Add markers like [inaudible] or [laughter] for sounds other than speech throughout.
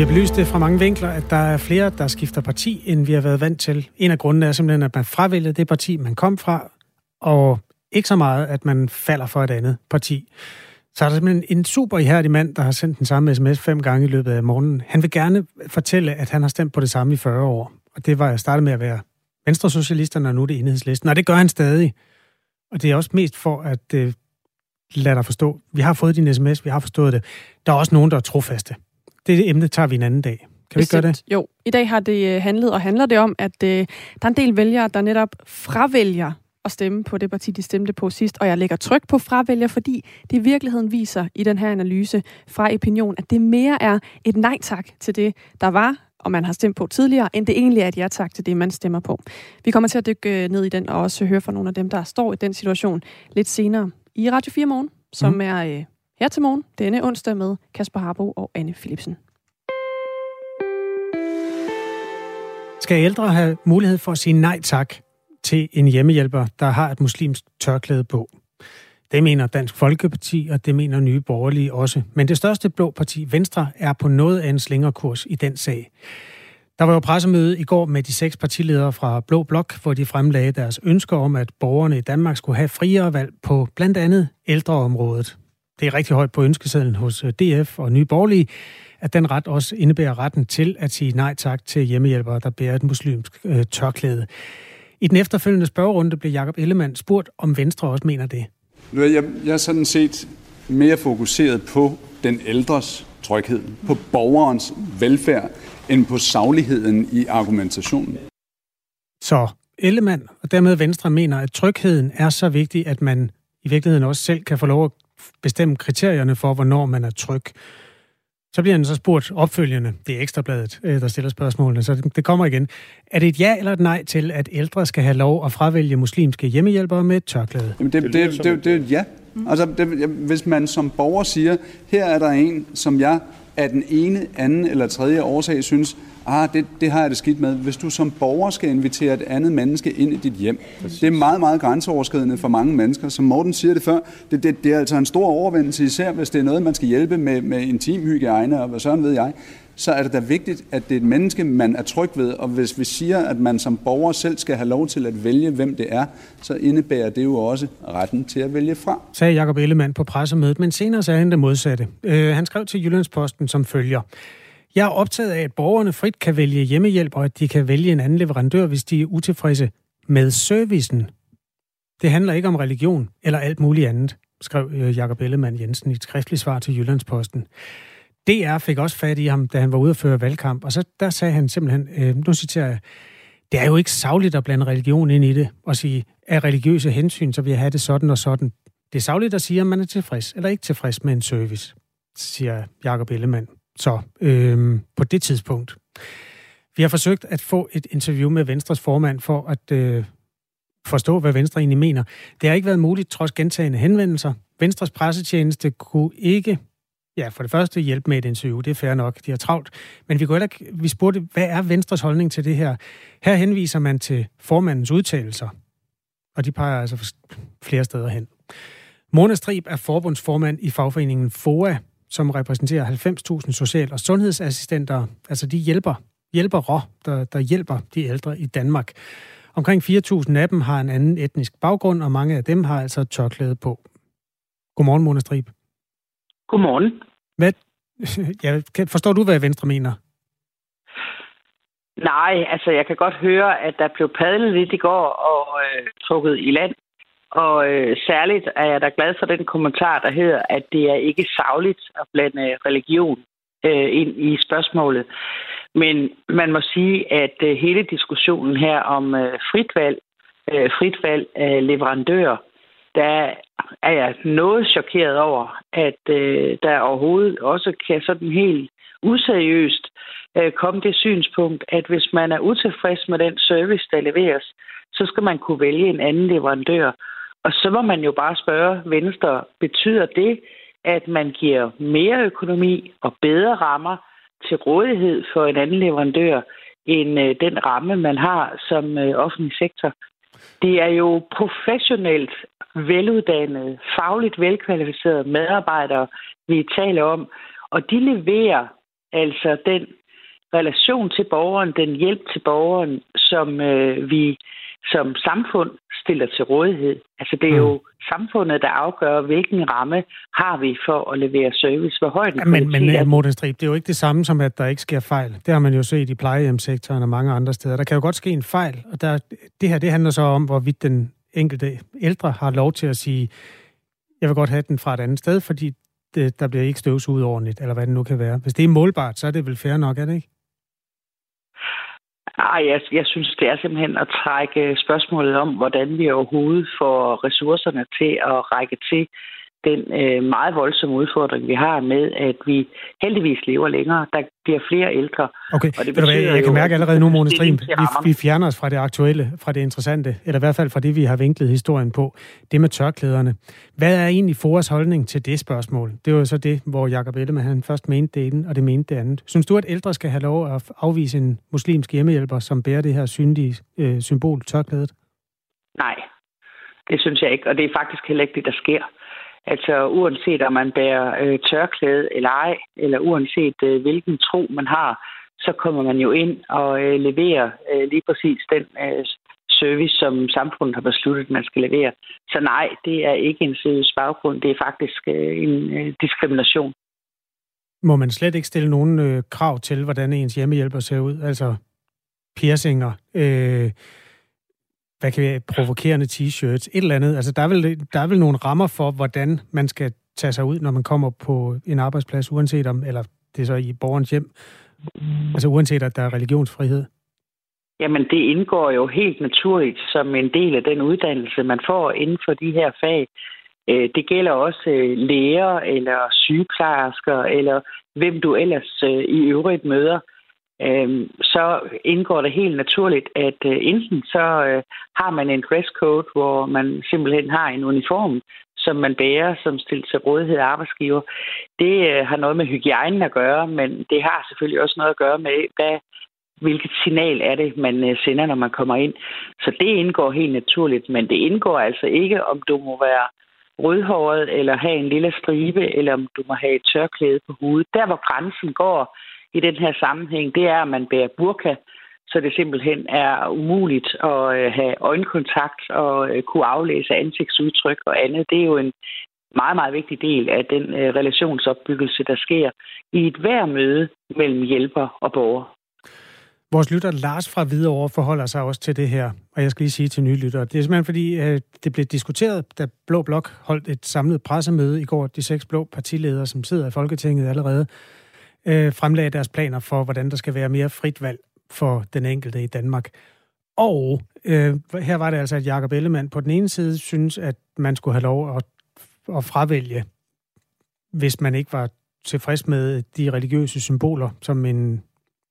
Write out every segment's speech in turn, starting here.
Vi har belyst det fra mange vinkler, at der er flere, der skifter parti, end vi har været vant til. En af grundene er simpelthen, at man fravælger det parti, man kom fra, og ikke så meget, at man falder for et andet parti. Så er der simpelthen en super ihærdig mand, der har sendt den samme sms fem gange i løbet af morgenen. Han vil gerne fortælle, at han har stemt på det samme i 40 år. Og det var jeg startet med at være venstresocialisterne, og nu er det enhedslisten. Og det gør han stadig. Og det er også mest for at øh, lade dig forstå. Vi har fået din sms, vi har forstået det. Der er også nogen, der er trofaste. Det emne tager vi en anden dag. Kan vi ikke gøre det? Jo, i dag har det øh, handlet, og handler det om, at øh, der er en del vælgere, der netop fravælger at stemme på det parti, de stemte på sidst. Og jeg lægger tryk på fravælger, fordi det i virkeligheden viser i den her analyse fra Opinion, at det mere er et nej tak til det, der var, og man har stemt på tidligere, end det egentlig er et ja tak til det, man stemmer på. Vi kommer til at dykke øh, ned i den og også høre fra nogle af dem, der står i den situation lidt senere i Radio 4 Morgen, som mm. er øh, her til morgen denne onsdag med Kasper Harbo og Anne Philipsen. Skal ældre have mulighed for at sige nej tak til en hjemmehjælper, der har et muslimsk tørklæde på? Det mener Dansk Folkeparti, og det mener Nye Borgerlige også. Men det største blå parti, Venstre, er på noget af en slingerkurs i den sag. Der var jo pressemøde i går med de seks partiledere fra Blå Blok, hvor de fremlagde deres ønsker om, at borgerne i Danmark skulle have friere valg på blandt andet ældreområdet. Det er rigtig højt på ønskesedlen hos øh, DF og Nye Borgerlige, at den ret også indebærer retten til at sige nej tak til hjemmehjælpere, der bærer et muslimsk øh, tørklæde. I den efterfølgende spørgerunde blev Jakob Ellemann spurgt, om Venstre også mener det. Jeg, jeg er sådan set mere fokuseret på den ældres tryghed, på borgerens velfærd, end på sagligheden i argumentationen. Så Ellemann og dermed Venstre mener, at trygheden er så vigtig, at man i virkeligheden også selv kan få lov at bestemme kriterierne for, hvornår man er tryg. Så bliver han så spurgt opfølgende, det er Ekstrabladet, øh, der stiller spørgsmålene, så det kommer igen. Er det et ja eller et nej til, at ældre skal have lov at fravælge muslimske hjemmehjælpere med et tørklæde? Jamen det, det, det, det, det er et ja. Altså, det, hvis man som borger siger, her er der en, som jeg af den ene, anden eller tredje årsag synes, ah, det, det har jeg det skidt med. Hvis du som borger skal invitere et andet menneske ind i dit hjem, Præcis. det er meget, meget grænseoverskridende for mange mennesker. Som Morten siger det før, det, det, det er altså en stor overvendelse, især hvis det er noget, man skal hjælpe med, med intimhygiejne og hvad sådan ved jeg så er det da vigtigt, at det er et menneske, man er tryg ved. Og hvis vi siger, at man som borger selv skal have lov til at vælge, hvem det er, så indebærer det jo også retten til at vælge fra. Sagde Jacob Ellemann på pressemødet, men senere sagde han det modsatte. Øh, han skrev til Jyllandsposten som følger. Jeg er optaget af, at borgerne frit kan vælge hjemmehjælp, og at de kan vælge en anden leverandør, hvis de er utilfredse med servicen. Det handler ikke om religion eller alt muligt andet, skrev øh, Jakob Ellemann Jensen i et skriftligt svar til Jyllandsposten. DR fik også fat i ham, da han var ude at føre valgkamp, og så der sagde han simpelthen, øh, nu citerer jeg, det er jo ikke savligt at blande religion ind i det, og sige, af religiøse hensyn, så vil jeg have det sådan og sådan. Det er savligt at sige, om man er tilfreds eller ikke tilfreds med en service, siger Jakob Ellemann. Så øh, på det tidspunkt. Vi har forsøgt at få et interview med Venstres formand for at øh, forstå, hvad Venstre egentlig mener. Det har ikke været muligt trods gentagende henvendelser. Venstres pressetjeneste kunne ikke Ja, for det første hjælpe med et interview, det er fair nok, de har travlt. Men vi, kunne ikke, vi spurgte, hvad er Venstres holdning til det her? Her henviser man til formandens udtalelser, og de peger altså flere steder hen. Mona Strib er forbundsformand i fagforeningen FOA, som repræsenterer 90.000 social- og sundhedsassistenter. Altså de hjælper, hjælpere, der, der hjælper de ældre i Danmark. Omkring 4.000 af dem har en anden etnisk baggrund, og mange af dem har altså tørklæde på. Godmorgen, Mona Strib. Godmorgen. Hvad, [laughs] ja, forstår du, hvad Venstre mener? Nej, altså jeg kan godt høre, at der blev padlet lidt i går og øh, trukket i land. Og øh, særligt er jeg da glad for den kommentar, der hedder, at det er ikke savligt at blande øh, religion øh, ind i spørgsmålet. Men man må sige, at øh, hele diskussionen her om øh, frit valg, øh, frit valg af leverandører, der er jeg noget chokeret over, at øh, der overhovedet også kan sådan helt useriøst øh, komme det synspunkt, at hvis man er utilfreds med den service, der leveres, så skal man kunne vælge en anden leverandør. Og så må man jo bare spørge Venstre, betyder det, at man giver mere økonomi og bedre rammer til rådighed for en anden leverandør, end øh, den ramme, man har som øh, offentlig sektor? Det er jo professionelt veluddannede, fagligt velkvalificerede medarbejdere, vi taler om, og de leverer Altså den relation til borgeren, den hjælp til borgeren, som øh, vi som samfund stiller til rådighed. Altså det er jo mm. samfundet, der afgør, hvilken ramme har vi for at levere service. Hvor højt ja, men, men er... Morten Strib, det er jo ikke det samme som, at der ikke sker fejl. Det har man jo set i plejehjemsektoren og mange andre steder. Der kan jo godt ske en fejl, og der, det her det handler så om, hvorvidt den enkelte ældre har lov til at sige, jeg vil godt have den fra et andet sted, fordi det, der bliver ikke støvsuget ordentligt, eller hvad det nu kan være. Hvis det er målbart, så er det vel fair nok, er det ikke? Nej, jeg, jeg synes, det er simpelthen at trække spørgsmålet om, hvordan vi overhovedet får ressourcerne til at række til den øh, meget voldsomme udfordring, vi har med, at vi heldigvis lever længere. Der bliver flere ældre. Okay, og det betyder hvad, jeg kan mærke allerede nu, Mone Strim, vi, vi fjerner os fra det aktuelle, fra det interessante, eller i hvert fald fra det, vi har vinklet historien på. Det med tørklæderne. Hvad er egentlig Foras holdning til det spørgsmål? Det var jo så det, hvor Jacob Ellemann han først mente det ene, og det mente det andet. Synes du, at ældre skal have lov at afvise en muslimsk hjemmehjælper, som bærer det her synlige øh, symbol, tørklædet? Nej, det synes jeg ikke, og det er faktisk heller ikke det, der sker. Altså uanset om man bærer øh, tørklæde eller ej, eller uanset øh, hvilken tro man har, så kommer man jo ind og øh, leverer øh, lige præcis den øh, service, som samfundet har besluttet, man skal levere. Så nej, det er ikke en seriøs baggrund. Det er faktisk øh, en øh, diskrimination. Må man slet ikke stille nogen øh, krav til, hvordan ens hjemmehjælper ser ud? Altså piercinger, øh, hvad kan vi, provokerende t-shirts, et eller andet. Altså, der er, vel, der er vel nogle rammer for, hvordan man skal tage sig ud, når man kommer på en arbejdsplads, uanset om, eller det er så i borgerens hjem, altså uanset at der er religionsfrihed. Jamen, det indgår jo helt naturligt som en del af den uddannelse, man får inden for de her fag. Øh, det gælder også øh, læger eller sygeplejersker, eller hvem du ellers øh, i øvrigt møder øh, så indgår det helt naturligt, at øh, enten så øh, har man en dresscode, hvor man simpelthen har en uniform, som man bærer, som stilles til rådighed af arbejdsgiver. Det øh, har noget med hygiejnen at gøre, men det har selvfølgelig også noget at gøre med, hvad, hvilket signal er det, man øh, sender, når man kommer ind. Så det indgår helt naturligt, men det indgår altså ikke, om du må være rødhåret, eller have en lille stribe, eller om du må have et tørklæde på hovedet. Der, hvor grænsen går, i den her sammenhæng, det er, at man bærer burka, så det simpelthen er umuligt at øh, have øjenkontakt og øh, kunne aflæse ansigtsudtryk og andet. Det er jo en meget, meget vigtig del af den øh, relationsopbyggelse, der sker i et hver møde mellem hjælper og borger. Vores lytter Lars fra Hvidovre forholder sig også til det her, og jeg skal lige sige til nye lyttere. Det er simpelthen fordi, det blev diskuteret, da Blå Blok holdt et samlet pressemøde i går. De seks blå partiledere, som sidder i Folketinget allerede, øh, fremlagde deres planer for, hvordan der skal være mere frit valg for den enkelte i Danmark. Og øh, her var det altså, at Jacob Ellemann på den ene side synes, at man skulle have lov at, at fravælge, hvis man ikke var tilfreds med de religiøse symboler, som en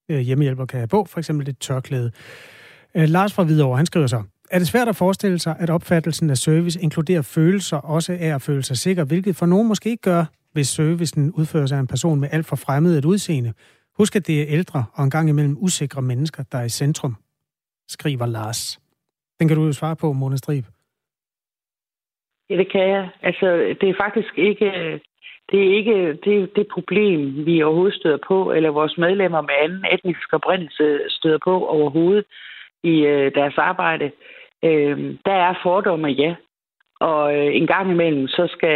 øh, hjemmehjælper kan have på, for eksempel et tørklæde. Øh, Lars fra Hvidovre, han skriver så, er det svært at forestille sig, at opfattelsen af service inkluderer følelser også af at føle sig sikker, hvilket for nogen måske ikke gør, hvis servicen udføres af en person med alt for fremmed et udseende. Husk, at det er ældre og en gang imellem usikre mennesker, der er i centrum, skriver Lars. Den kan du jo svare på, Mona Strib. Ja, det kan jeg. Altså, det er faktisk ikke det er ikke det, det problem, vi overhovedet støder på, eller vores medlemmer med anden etnisk oprindelse støder på overhovedet i øh, deres arbejde. Øh, der er fordomme, ja. Og øh, en gang imellem, så skal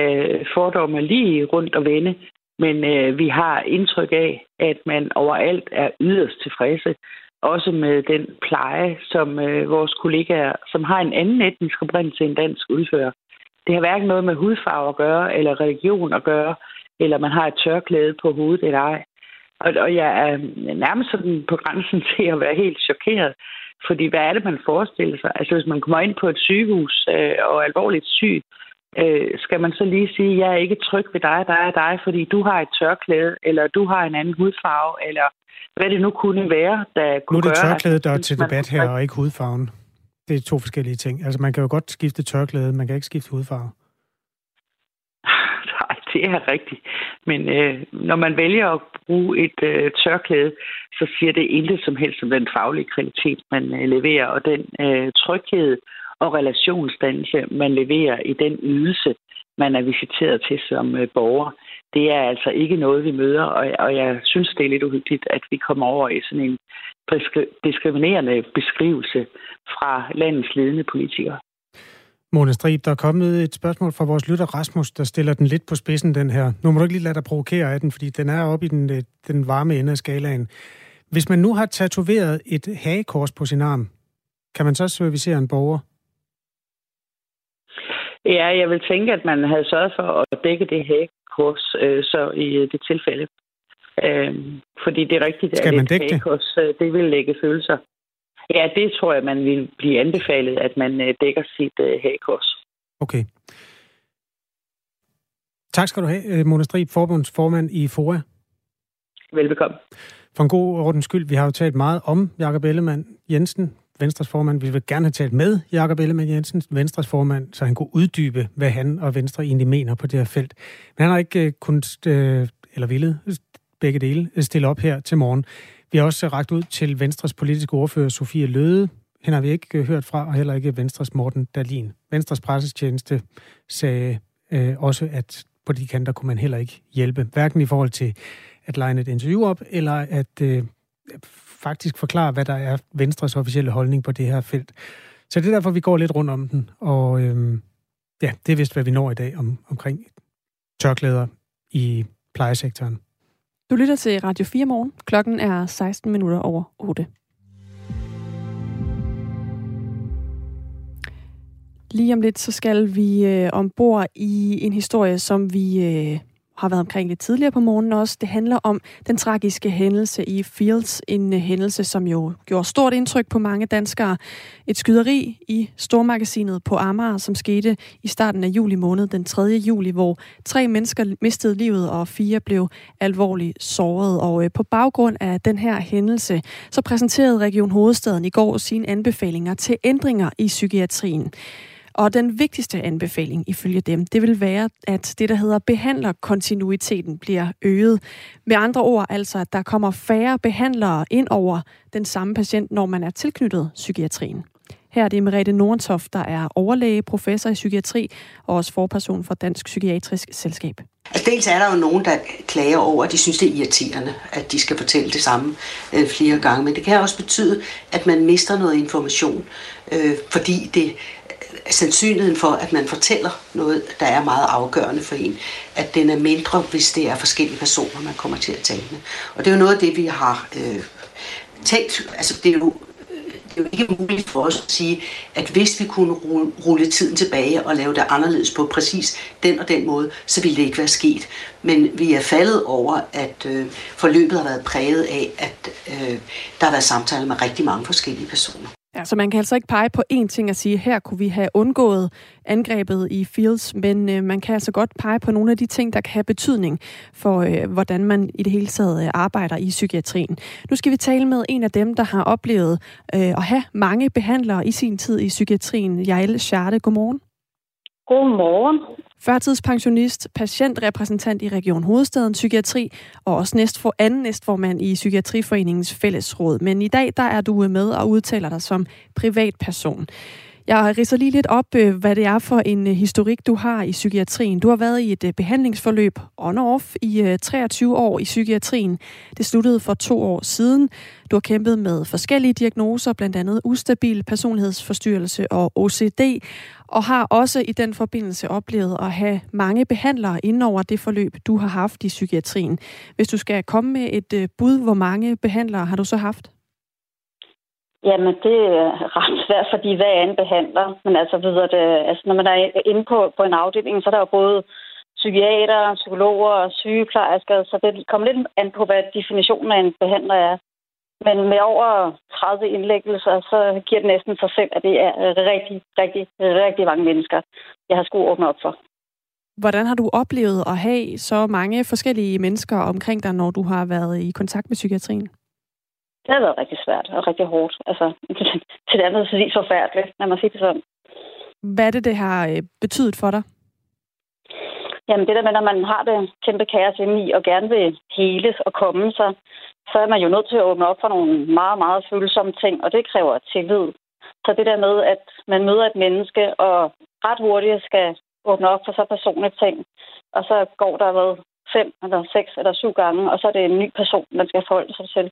fordomme lige rundt og vende. Men øh, vi har indtryk af, at man overalt er yderst tilfredse. Også med den pleje, som øh, vores kollegaer, som har en anden etnisk oprindelse end dansk, udfører. Det har hverken noget med hudfarve at gøre, eller religion at gøre, eller man har et tørklæde på hovedet eller ej. Og, og jeg er nærmest sådan på grænsen [laughs] til at være helt chokeret fordi hvad er det, man forestiller sig? Altså hvis man kommer ind på et sygehus øh, og er alvorligt syg, øh, skal man så lige sige, jeg er ikke tryg ved dig, dig og dig, fordi du har et tørklæde, eller du har en anden hudfarve, eller hvad det nu kunne være, der kunne gøre... Nu er det gøre, tørklædet, der er til debat her, og ikke hudfarven. Det er to forskellige ting. Altså man kan jo godt skifte tørklæde, man kan ikke skifte hudfarve det er rigtigt. Men øh, når man vælger at bruge et øh, tørklæde, så siger det intet som helst om den faglige kvalitet, man øh, leverer, og den øh, tryghed og relationsdannelse, man leverer i den ydelse, man er visiteret til som øh, borger. det er altså ikke noget, vi møder, og, og jeg synes, det er lidt uhyggeligt, at vi kommer over i sådan en diskriminerende beskrivelse fra landets ledende politikere. Mona Strib, der er kommet et spørgsmål fra vores lytter Rasmus, der stiller den lidt på spidsen, den her. Nu må du ikke lige lade dig provokere af den, fordi den er oppe i den, øh, den varme ende af skalaen. Hvis man nu har tatoveret et hagekors på sin arm, kan man så servicere en borger? Ja, jeg vil tænke, at man havde sørget for at dække det hagekors øh, så i øh, det tilfælde. Øh, fordi det er rigtigt, Skal at man dække hagekors, det? det vil lægge følelser. Ja, det tror jeg, man vil blive anbefalet, at man øh, dækker sit øh, hagekors. Okay. Tak skal du have, øh, Mona Strib, forbundsformand i FOA. Velbekomme. For en god ordens skyld, vi har jo talt meget om Jakob Ellemann Jensen, Venstres formand. Vi vil gerne have talt med Jakob Ellemann Jensen, Venstres formand, så han kunne uddybe, hvad han og Venstre egentlig mener på det her felt. Men han har ikke kunnet, eller ville begge dele, stille op her til morgen. Vi har også ragt ud til Venstres politiske ordfører Sofie Løde. Hende har vi ikke øh, hørt fra, og heller ikke Venstres Morten Dalin. Venstres pressetjeneste sagde øh, også, at på de kanter kunne man heller ikke hjælpe. Hverken i forhold til at line et interview op, eller at øh, faktisk forklare, hvad der er Venstres officielle holdning på det her felt. Så det er derfor, vi går lidt rundt om den. Og øh, ja, det er vist, hvad vi når i dag om, omkring tørklæder i plejesektoren. Du lytter til Radio 4 morgen. Klokken er 16 minutter over 8. Lige om lidt, så skal vi øh, ombord i en historie, som vi øh, har været omkring lidt tidligere på morgenen også. Det handler om den tragiske hændelse i Fields. En øh, hændelse, som jo gjorde stort indtryk på mange danskere. Et skyderi i Stormagasinet på Amager, som skete i starten af juli måned, den 3. juli, hvor tre mennesker mistede livet, og fire blev alvorligt såret. Og øh, på baggrund af den her hændelse, så præsenterede Region Hovedstaden i går sine anbefalinger til ændringer i psykiatrien. Og den vigtigste anbefaling ifølge dem, det vil være, at det, der hedder behandlerkontinuiteten, bliver øget. Med andre ord altså, at der kommer færre behandlere ind over den samme patient, når man er tilknyttet psykiatrien. Her er det Merete Nordentoft, der er overlæge, professor i psykiatri og også forperson for Dansk Psykiatrisk Selskab. Altså dels er der jo nogen, der klager over, at de synes, det er irriterende, at de skal fortælle det samme øh, flere gange. Men det kan også betyde, at man mister noget information, øh, fordi det sandsynligheden for, at man fortæller noget, der er meget afgørende for en, at den er mindre, hvis det er forskellige personer, man kommer til at tale med. Og det er jo noget af det, vi har øh, tænkt. Altså, det er jo det er jo ikke muligt for os at sige, at hvis vi kunne rulle tiden tilbage og lave det anderledes på præcis den og den måde, så ville det ikke være sket. Men vi er faldet over, at øh, forløbet har været præget af, at øh, der har været samtaler med rigtig mange forskellige personer. Ja, så man kan altså ikke pege på én ting og sige, her kunne vi have undgået angrebet i Fields, men øh, man kan altså godt pege på nogle af de ting, der kan have betydning for, øh, hvordan man i det hele taget øh, arbejder i psykiatrien. Nu skal vi tale med en af dem, der har oplevet øh, at have mange behandlere i sin tid i psykiatrien. Jael Scharte, godmorgen. Godmorgen. Førtidspensionist, patientrepræsentant i Region Hovedstaden Psykiatri, og også næst for anden næstformand i Psykiatriforeningens Fællesråd. Men i dag der er du med og udtaler dig som privatperson. Jeg ridser lige lidt op, øh, hvad det er for en øh, historik, du har i psykiatrien. Du har været i et øh, behandlingsforløb on-off i 23 år i psykiatrien. Det sluttede for to år siden. Du har kæmpet med forskellige diagnoser, blandt andet ustabil personlighedsforstyrrelse og OCD, og har også i den forbindelse oplevet at have mange behandlere inden over det forløb, du har haft i psykiatrien. Hvis du skal komme med et bud, hvor mange behandlere har du så haft? Jamen, det er ret svært, fordi hvad er en behandler? Men altså, ved det, altså når man er inde på, på en afdeling, så er der jo både psykiater, psykologer og sygeplejersker, så det kommer lidt an på, hvad definitionen af en behandler er. Men med over 30 indlæggelser, så giver det næsten sig selv, at det er rigtig, rigtig, rigtig mange mennesker, jeg har skulle åbne op for. Hvordan har du oplevet at have så mange forskellige mennesker omkring dig, når du har været i kontakt med psykiatrien? Det har været rigtig svært og rigtig hårdt. Altså, [laughs] til det andet så forfærdeligt, når man siger det sådan. Hvad er det, det har øh, betydet for dig? Jamen det der med, når man har det kæmpe kaos inde i, og gerne vil heles og komme sig, så er man jo nødt til at åbne op for nogle meget, meget følsomme ting, og det kræver tillid. Så det der med, at man møder et menneske, og ret hurtigt skal åbne op for så personlige ting, og så går der hvad, fem eller seks eller syv gange, og så er det en ny person, man skal forholde sig til.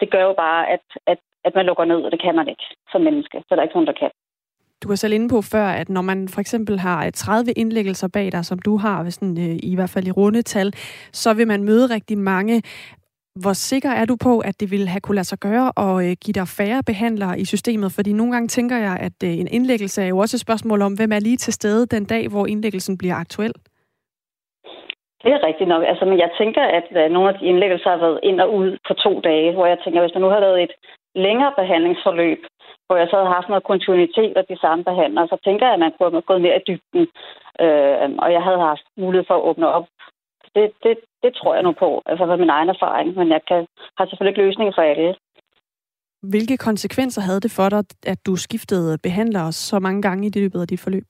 Det gør jo bare, at, at, at man lukker ned, og det kan man ikke som menneske. Så der er ikke nogen, der kan. Du var selv inde på før, at når man for eksempel har øh, 30 indlæggelser bag dig, som du har, sådan, øh, i hvert fald i rundetal, så vil man møde rigtig mange. Hvor sikker er du på, at det ville have kunne lade sig gøre og øh, give dig færre behandlere i systemet? Fordi nogle gange tænker jeg, at en indlæggelse er jo også et spørgsmål om, hvem er lige til stede den dag, hvor indlæggelsen bliver aktuel. Det er rigtigt nok. Altså, men jeg tænker, at øh, nogle af de indlæggelser har været ind og ud på to dage, hvor jeg tænker, hvis der nu havde været et længere behandlingsforløb, hvor jeg så havde haft noget kontinuitet og de samme behandlere, så tænker jeg, at man kunne have gået mere i dybden, øh, og jeg havde haft mulighed for at åbne op. Det, det, det tror jeg nu på, altså med min egen erfaring, men jeg kan, har selvfølgelig ikke løsninger for alle. Hvilke konsekvenser havde det for dig, at du skiftede behandlere så mange gange i det løbet af dit forløb?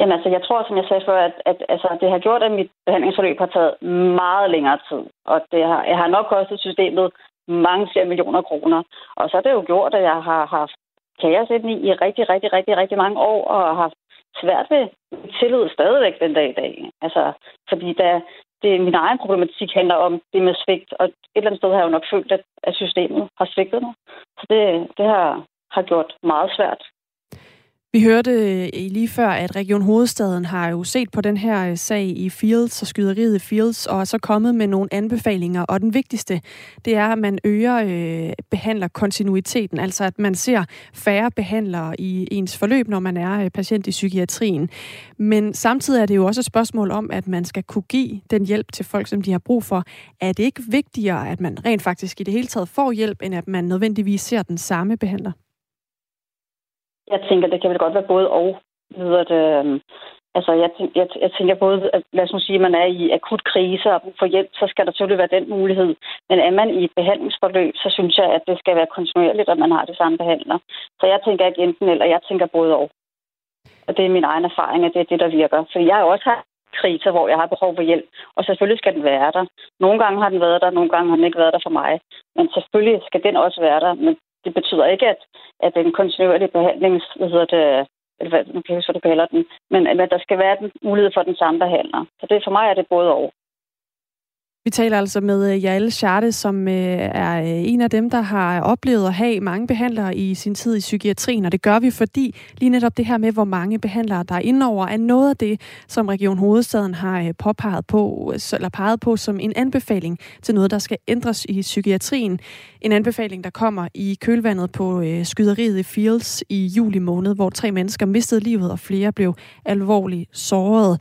Jamen altså, jeg tror, som jeg sagde før, at, at altså, det har gjort, at mit behandlingsforløb har taget meget længere tid. Og det har, jeg har nok kostet systemet mange flere millioner kroner. Og så er det jo gjort, at jeg har haft kaos i, i rigtig, rigtig, rigtig, rigtig mange år, og har haft svært ved tillid stadigvæk den dag i dag. Altså, fordi da, det, min egen problematik handler om det med svigt, og et eller andet sted har jeg jo nok følt, at, at systemet har svigtet mig. Så det, det har, har gjort meget svært vi hørte øh, lige før, at Region Hovedstaden har jo set på den her øh, sag i Fields og skyderiet i Fields, og er så kommet med nogle anbefalinger. Og den vigtigste, det er, at man øger øh, behandler kontinuiteten, altså at man ser færre behandlere i ens forløb, når man er øh, patient i psykiatrien. Men samtidig er det jo også et spørgsmål om, at man skal kunne give den hjælp til folk, som de har brug for. Er det ikke vigtigere, at man rent faktisk i det hele taget får hjælp, end at man nødvendigvis ser den samme behandler? Jeg tænker, det kan vel godt være både og. Ved det, øhm, altså, jeg, jeg, jeg tænker både, at lad os nu sige, at man er i akut krise og brug for hjælp, så skal der selvfølgelig være den mulighed. Men er man i et behandlingsforløb, så synes jeg, at det skal være kontinuerligt, at man har det samme behandler. Så jeg tænker ikke enten eller, jeg tænker både og. Og det er min egen erfaring, at det er det, der virker. For jeg har også har kriser, hvor jeg har behov for hjælp. Og selvfølgelig skal den være der. Nogle gange har den været der, nogle gange har den ikke været der for mig. Men selvfølgelig skal den også være der. Men det betyder ikke, at, at den kontinuerlige behandling, hvad hedder det, eller hvad, nu kan jeg huske, hvad du kalder den, men at der skal være den mulighed for den samme behandler. Så det, for mig er det både og. Vi taler altså med øh, Jael Scharte, som øh, er øh, en af dem, der har oplevet at have mange behandlere i sin tid i psykiatrien, og det gør vi, fordi lige netop det her med, hvor mange behandlere der er indover, er noget af det, som Region Hovedstaden har påpeget på, eller peget på som en anbefaling til noget, der skal ændres i psykiatrien. En anbefaling, der kommer i kølvandet på skyderiet i Fields i juli måned, hvor tre mennesker mistede livet, og flere blev alvorligt såret.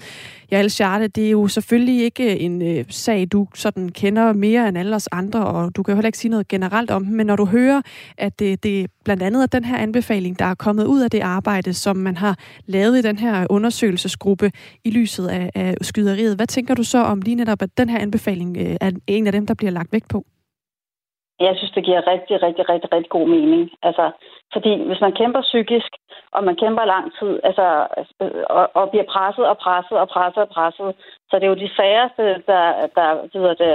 Jael Charte, det er jo selvfølgelig ikke øh, en øh, sag, du sådan kender mere end alle os andre, og du kan jo heller ikke sige noget generelt om men når du hører, at det, det blandt andet er den her anbefaling, der er kommet ud af det arbejde, som man har lavet i den her undersøgelsesgruppe i lyset af, af skyderiet, hvad tænker du så om lige netop, at den her anbefaling øh, er en af dem, der bliver lagt vægt på? Jeg synes, det giver rigtig, rigtig, rigtig, rigtig god mening. Altså, fordi hvis man kæmper psykisk, og man kæmper lang tid, altså, øh, og, og bliver presset og presset og presset og presset, så det er jo de færreste, der, der der, der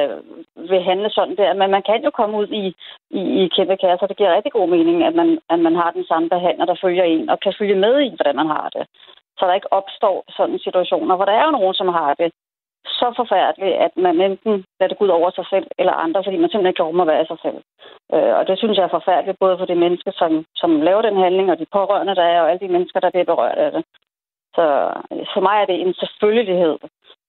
vil handle sådan der. Men man kan jo komme ud i, i, i kæmpe kasser. Det giver rigtig god mening, at man, at man har den samme behandler, der følger en, og kan følge med i, hvordan man har det. Så der ikke opstår sådan situationer, hvor der er jo nogen, som har det så forfærdeligt, at man enten lader det gå ud over sig selv eller andre, fordi man simpelthen ikke kan rumme at være sig selv. Øh, og det synes jeg er forfærdeligt, både for de mennesker, som, som laver den handling, og de pårørende, der er, og alle de mennesker, der bliver berørt af det. Så for mig er det en selvfølgelighed.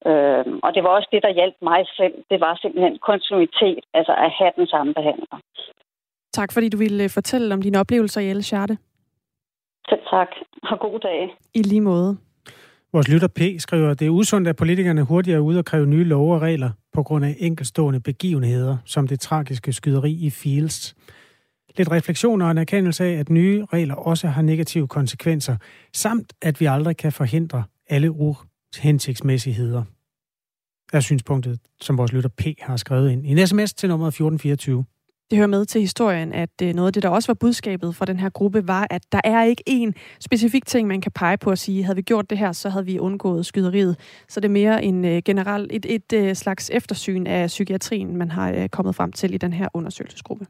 Øh, og det var også det, der hjalp mig selv. Det var simpelthen kontinuitet, altså at have den samme behandler. Tak fordi du ville fortælle om dine oplevelser i El Charte. Selv tak, og god dag. I lige måde. Vores lytter P. skriver, det er usundt, at politikerne hurtigere er ude og kræve nye love og regler på grund af enkelstående begivenheder, som det tragiske skyderi i Fields. Lidt refleksion og en erkendelse af, at nye regler også har negative konsekvenser, samt at vi aldrig kan forhindre alle uhensigtsmæssigheder. Er synspunktet, som vores lytter P. har skrevet ind i en sms til nummer 1424. Det hører med til historien, at øh, noget af det, der også var budskabet fra den her gruppe, var, at der er ikke én specifik ting, man kan pege på og sige, havde vi gjort det her, så havde vi undgået skyderiet. Så det er mere en uh, generel, et, et, øh, slags eftersyn af psykiatrien, man har kommet frem til i den her undersøgelsesgruppe.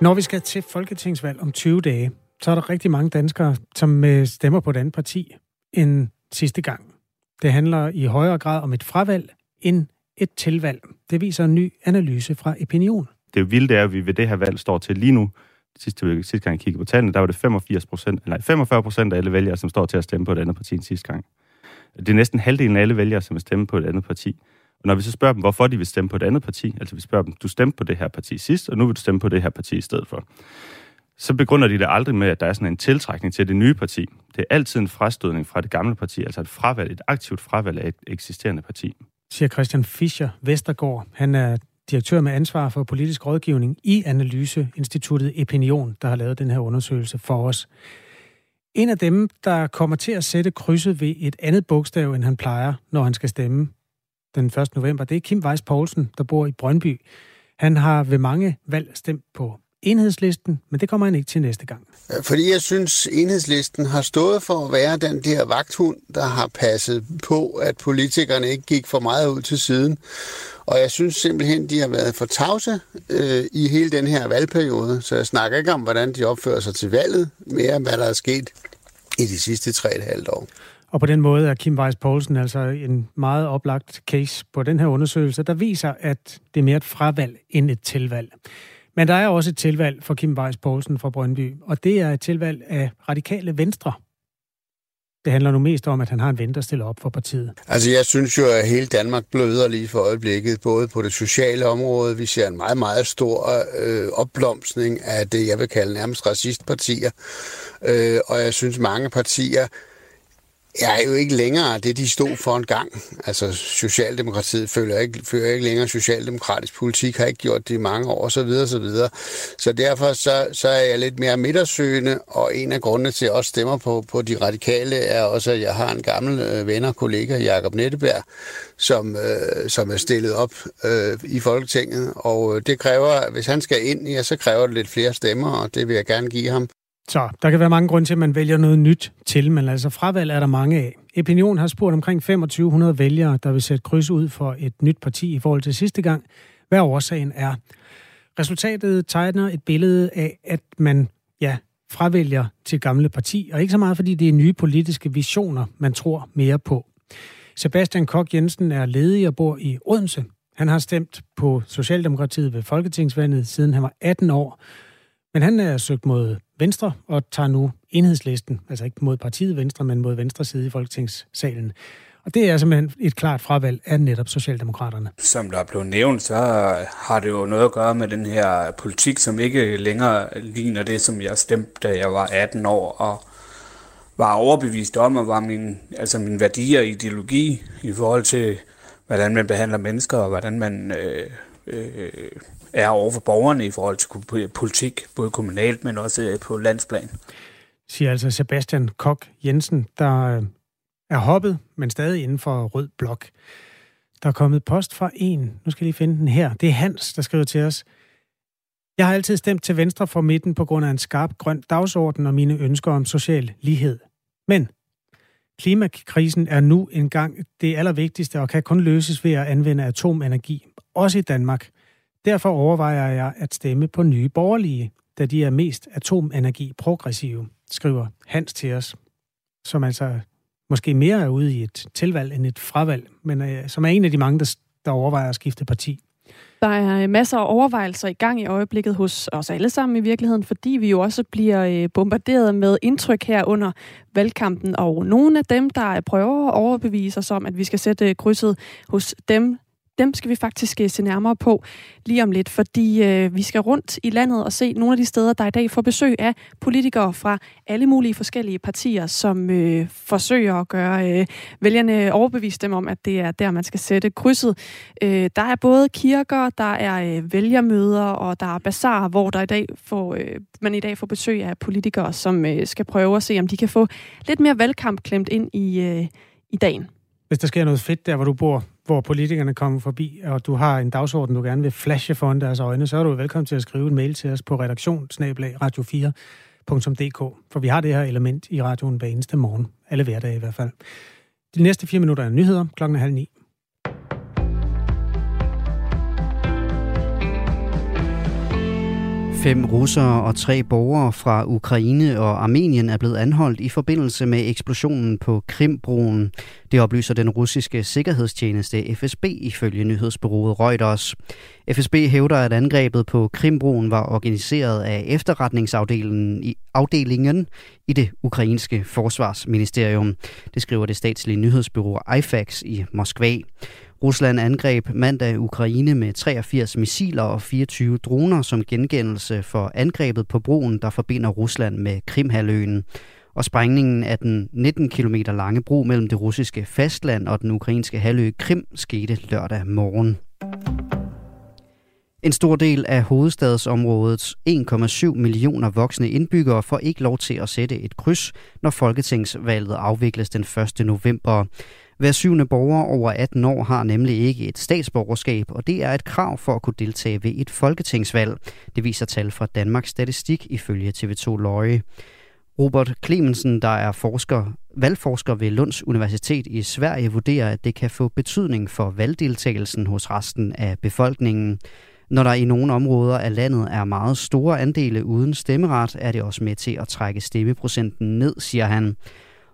Når vi skal til folketingsvalg om 20 dage, så er der rigtig mange danskere, som stemmer på et andet parti end sidste gang. Det handler i højere grad om et fravalg end et tilvalg. Det viser en ny analyse fra Opinion. Det vilde er, at vi ved det her valg står til lige nu. Sidste, sidste gang jeg kiggede på tallene, der var det 85 procent, eller 45 procent af alle vælgere, som står til at stemme på et andet parti end sidste gang. Det er næsten halvdelen af alle vælgere, som vil stemme på et andet parti. Og når vi så spørger dem, hvorfor de vil stemme på et andet parti, altså vi spørger dem, du stemte på det her parti sidst, og nu vil du stemme på det her parti i stedet for, så begrunder de det aldrig med, at der er sådan en tiltrækning til det nye parti. Det er altid en frastødning fra det gamle parti, altså et fravalg, et aktivt fravalg af et eksisterende parti. Siger Christian Fischer Vestergaard. Han er direktør med ansvar for politisk rådgivning i Analyseinstituttet Opinion, der har lavet den her undersøgelse for os. En af dem, der kommer til at sætte krydset ved et andet bogstav, end han plejer, når han skal stemme den 1. november, det er Kim Weiss Poulsen, der bor i Brøndby. Han har ved mange valg stemt på enhedslisten, men det kommer han ikke til næste gang. Fordi jeg synes, enhedslisten har stået for at være den der vagthund, der har passet på, at politikerne ikke gik for meget ud til siden. Og jeg synes simpelthen, de har været for tavse øh, i hele den her valgperiode, så jeg snakker ikke om, hvordan de opfører sig til valget, mere om, hvad der er sket i de sidste tre et halvt år. Og på den måde er Kim Weiss Poulsen altså en meget oplagt case på den her undersøgelse, der viser, at det er mere et fravalg end et tilvalg. Men der er også et tilvalg for Kim Weiss Poulsen fra Brøndby, og det er et tilvalg af radikale venstre. Det handler nu mest om, at han har en ven, der stiller op for partiet. Altså, jeg synes jo, at hele Danmark bløder lige for øjeblikket, både på det sociale område. Vi ser en meget, meget stor øh, opblomstning af det, jeg vil kalde nærmest racistpartier. Øh, og jeg synes, mange partier er jo ikke længere det, de stod for en gang. Altså, Socialdemokratiet føler ikke, fører ikke længere socialdemokratisk politik, har ikke gjort det i mange år, så videre, så videre. Så derfor så, så er jeg lidt mere midtersøgende, og en af grundene til, at jeg også stemmer på, på de radikale, er også, at jeg har en gammel øh, ven og kollega, Jakob Netteberg, som, øh, som er stillet op øh, i Folketinget, og øh, det kræver, hvis han skal ind, ja, så kræver det lidt flere stemmer, og det vil jeg gerne give ham. Så der kan være mange grunde til, at man vælger noget nyt til, men altså fravalg er der mange af. Opinion har spurgt omkring 2500 vælgere, der vil sætte kryds ud for et nyt parti i forhold til sidste gang. Hvad årsagen er? Resultatet tegner et billede af, at man ja, fravælger til gamle parti, og ikke så meget, fordi det er nye politiske visioner, man tror mere på. Sebastian Kok Jensen er ledig og bor i Odense. Han har stemt på Socialdemokratiet ved Folketingsvalget, siden han var 18 år, men han er søgt mod Venstre og tager nu enhedslisten, altså ikke mod partiet Venstre, men mod Venstre side i Folketingssalen. Og det er simpelthen et klart fravalg af netop Socialdemokraterne. Som der er blevet nævnt, så har det jo noget at gøre med den her politik, som ikke længere ligner det, som jeg stemte, da jeg var 18 år, og var overbevist om, og var min, altså min værdier og ideologi i forhold til, hvordan man behandler mennesker, og hvordan man øh, øh, er over for borgerne i forhold til politik, både kommunalt, men også øh, på landsplan. Siger altså Sebastian Kok Jensen, der øh, er hoppet, men stadig inden for rød blok. Der er kommet post fra en, nu skal jeg lige finde den her. Det er Hans, der skriver til os. Jeg har altid stemt til venstre for midten på grund af en skarp grøn dagsorden og mine ønsker om social lighed. Men klimakrisen er nu engang det allervigtigste og kan kun løses ved at anvende atomenergi, også i Danmark. Derfor overvejer jeg at stemme på nye borgerlige, da de er mest atomenergi progressive, skriver Hans til os, som altså måske mere er ude i et tilvalg end et fravalg, men øh, som er en af de mange, der, der overvejer at skifte parti. Der er øh, masser af overvejelser i gang i øjeblikket hos os alle sammen i virkeligheden, fordi vi jo også bliver øh, bombarderet med indtryk her under valgkampen, og nogle af dem, der prøver at overbevise os om, at vi skal sætte krydset hos dem, dem skal vi faktisk øh, se nærmere på lige om lidt, fordi øh, vi skal rundt i landet og se nogle af de steder, der i dag får besøg af politikere fra alle mulige forskellige partier, som øh, forsøger at gøre øh, vælgerne overbevise dem om, at det er der, man skal sætte krydset. Øh, der er både kirker, der er øh, vælgermøder, og der er bazar, hvor der i dag får, øh, man i dag får besøg af politikere, som øh, skal prøve at se, om de kan få lidt mere valgkamp klemt ind i, øh, i dagen. Hvis der sker noget fedt der, hvor du bor, hvor politikerne kommer forbi, og du har en dagsorden, du gerne vil flashe foran deres øjne, så er du velkommen til at skrive en mail til os på redaktion radio4.dk, for vi har det her element i radioen hver eneste morgen, alle hverdage i hvert fald. De næste fire minutter er nyheder, klokken er halv ni. Fem russere og tre borgere fra Ukraine og Armenien er blevet anholdt i forbindelse med eksplosionen på Krimbroen. Det oplyser den russiske sikkerhedstjeneste FSB ifølge nyhedsbureauet Reuters. FSB hævder, at angrebet på Krimbroen var organiseret af efterretningsafdelingen i afdelingen i det ukrainske forsvarsministerium. Det skriver det statslige nyhedsbureau IFAX i Moskva. Rusland angreb mandag Ukraine med 83 missiler og 24 droner som gengældelse for angrebet på broen, der forbinder Rusland med Krimhaløen. Og sprængningen af den 19 km lange bro mellem det russiske fastland og den ukrainske halvø Krim skete lørdag morgen. En stor del af hovedstadsområdets 1,7 millioner voksne indbyggere får ikke lov til at sætte et kryds, når folketingsvalget afvikles den 1. november. Hver syvende borger over 18 år har nemlig ikke et statsborgerskab, og det er et krav for at kunne deltage ved et folketingsvalg. Det viser tal fra Danmarks Statistik ifølge TV2 Løje. Robert Clemensen, der er forsker, valgforsker ved Lunds Universitet i Sverige, vurderer, at det kan få betydning for valgdeltagelsen hos resten af befolkningen. Når der i nogle områder af landet er meget store andele uden stemmeret, er det også med til at trække stemmeprocenten ned, siger han.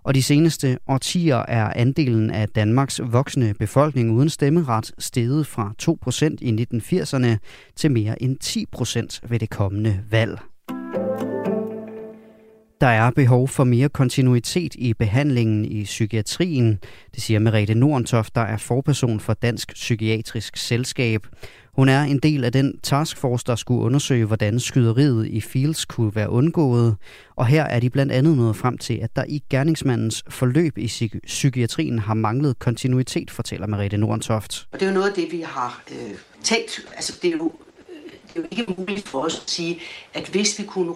Og de seneste årtier er andelen af Danmarks voksne befolkning uden stemmeret steget fra 2% i 1980'erne til mere end 10% ved det kommende valg. Der er behov for mere kontinuitet i behandlingen i psykiatrien, det siger Merete Nordentoft, der er forperson for Dansk Psykiatrisk Selskab. Hun er en del af den taskforce, der skulle undersøge, hvordan skyderiet i Fields kunne være undgået. Og her er de blandt andet nået frem til, at der i gerningsmandens forløb i psyki- psykiatrien har manglet kontinuitet, fortæller Mariette Nordentoft. Og det er jo noget af det, vi har øh, tænkt. Altså, det er jo det er jo ikke muligt for os at sige, at hvis vi kunne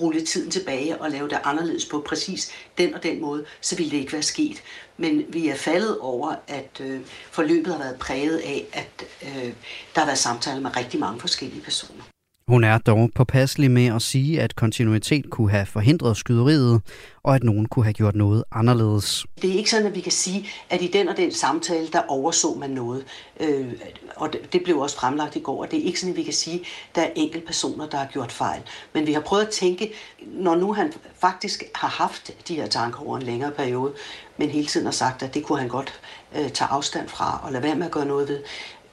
rulle tiden tilbage og lave det anderledes på præcis den og den måde, så ville det ikke være sket. Men vi er faldet over, at øh, forløbet har været præget af, at øh, der har været samtaler med rigtig mange forskellige personer. Hun er dog påpasselig med at sige, at kontinuitet kunne have forhindret skyderiet, og at nogen kunne have gjort noget anderledes. Det er ikke sådan, at vi kan sige, at i den og den samtale, der overså man noget. Øh, og det blev også fremlagt i går, og det er ikke sådan, at vi kan sige, at der er enkelte personer, der har gjort fejl. Men vi har prøvet at tænke, når nu han faktisk har haft de her tanker over en længere periode, men hele tiden har sagt, at det kunne han godt øh, tage afstand fra og lade være med at gøre noget ved,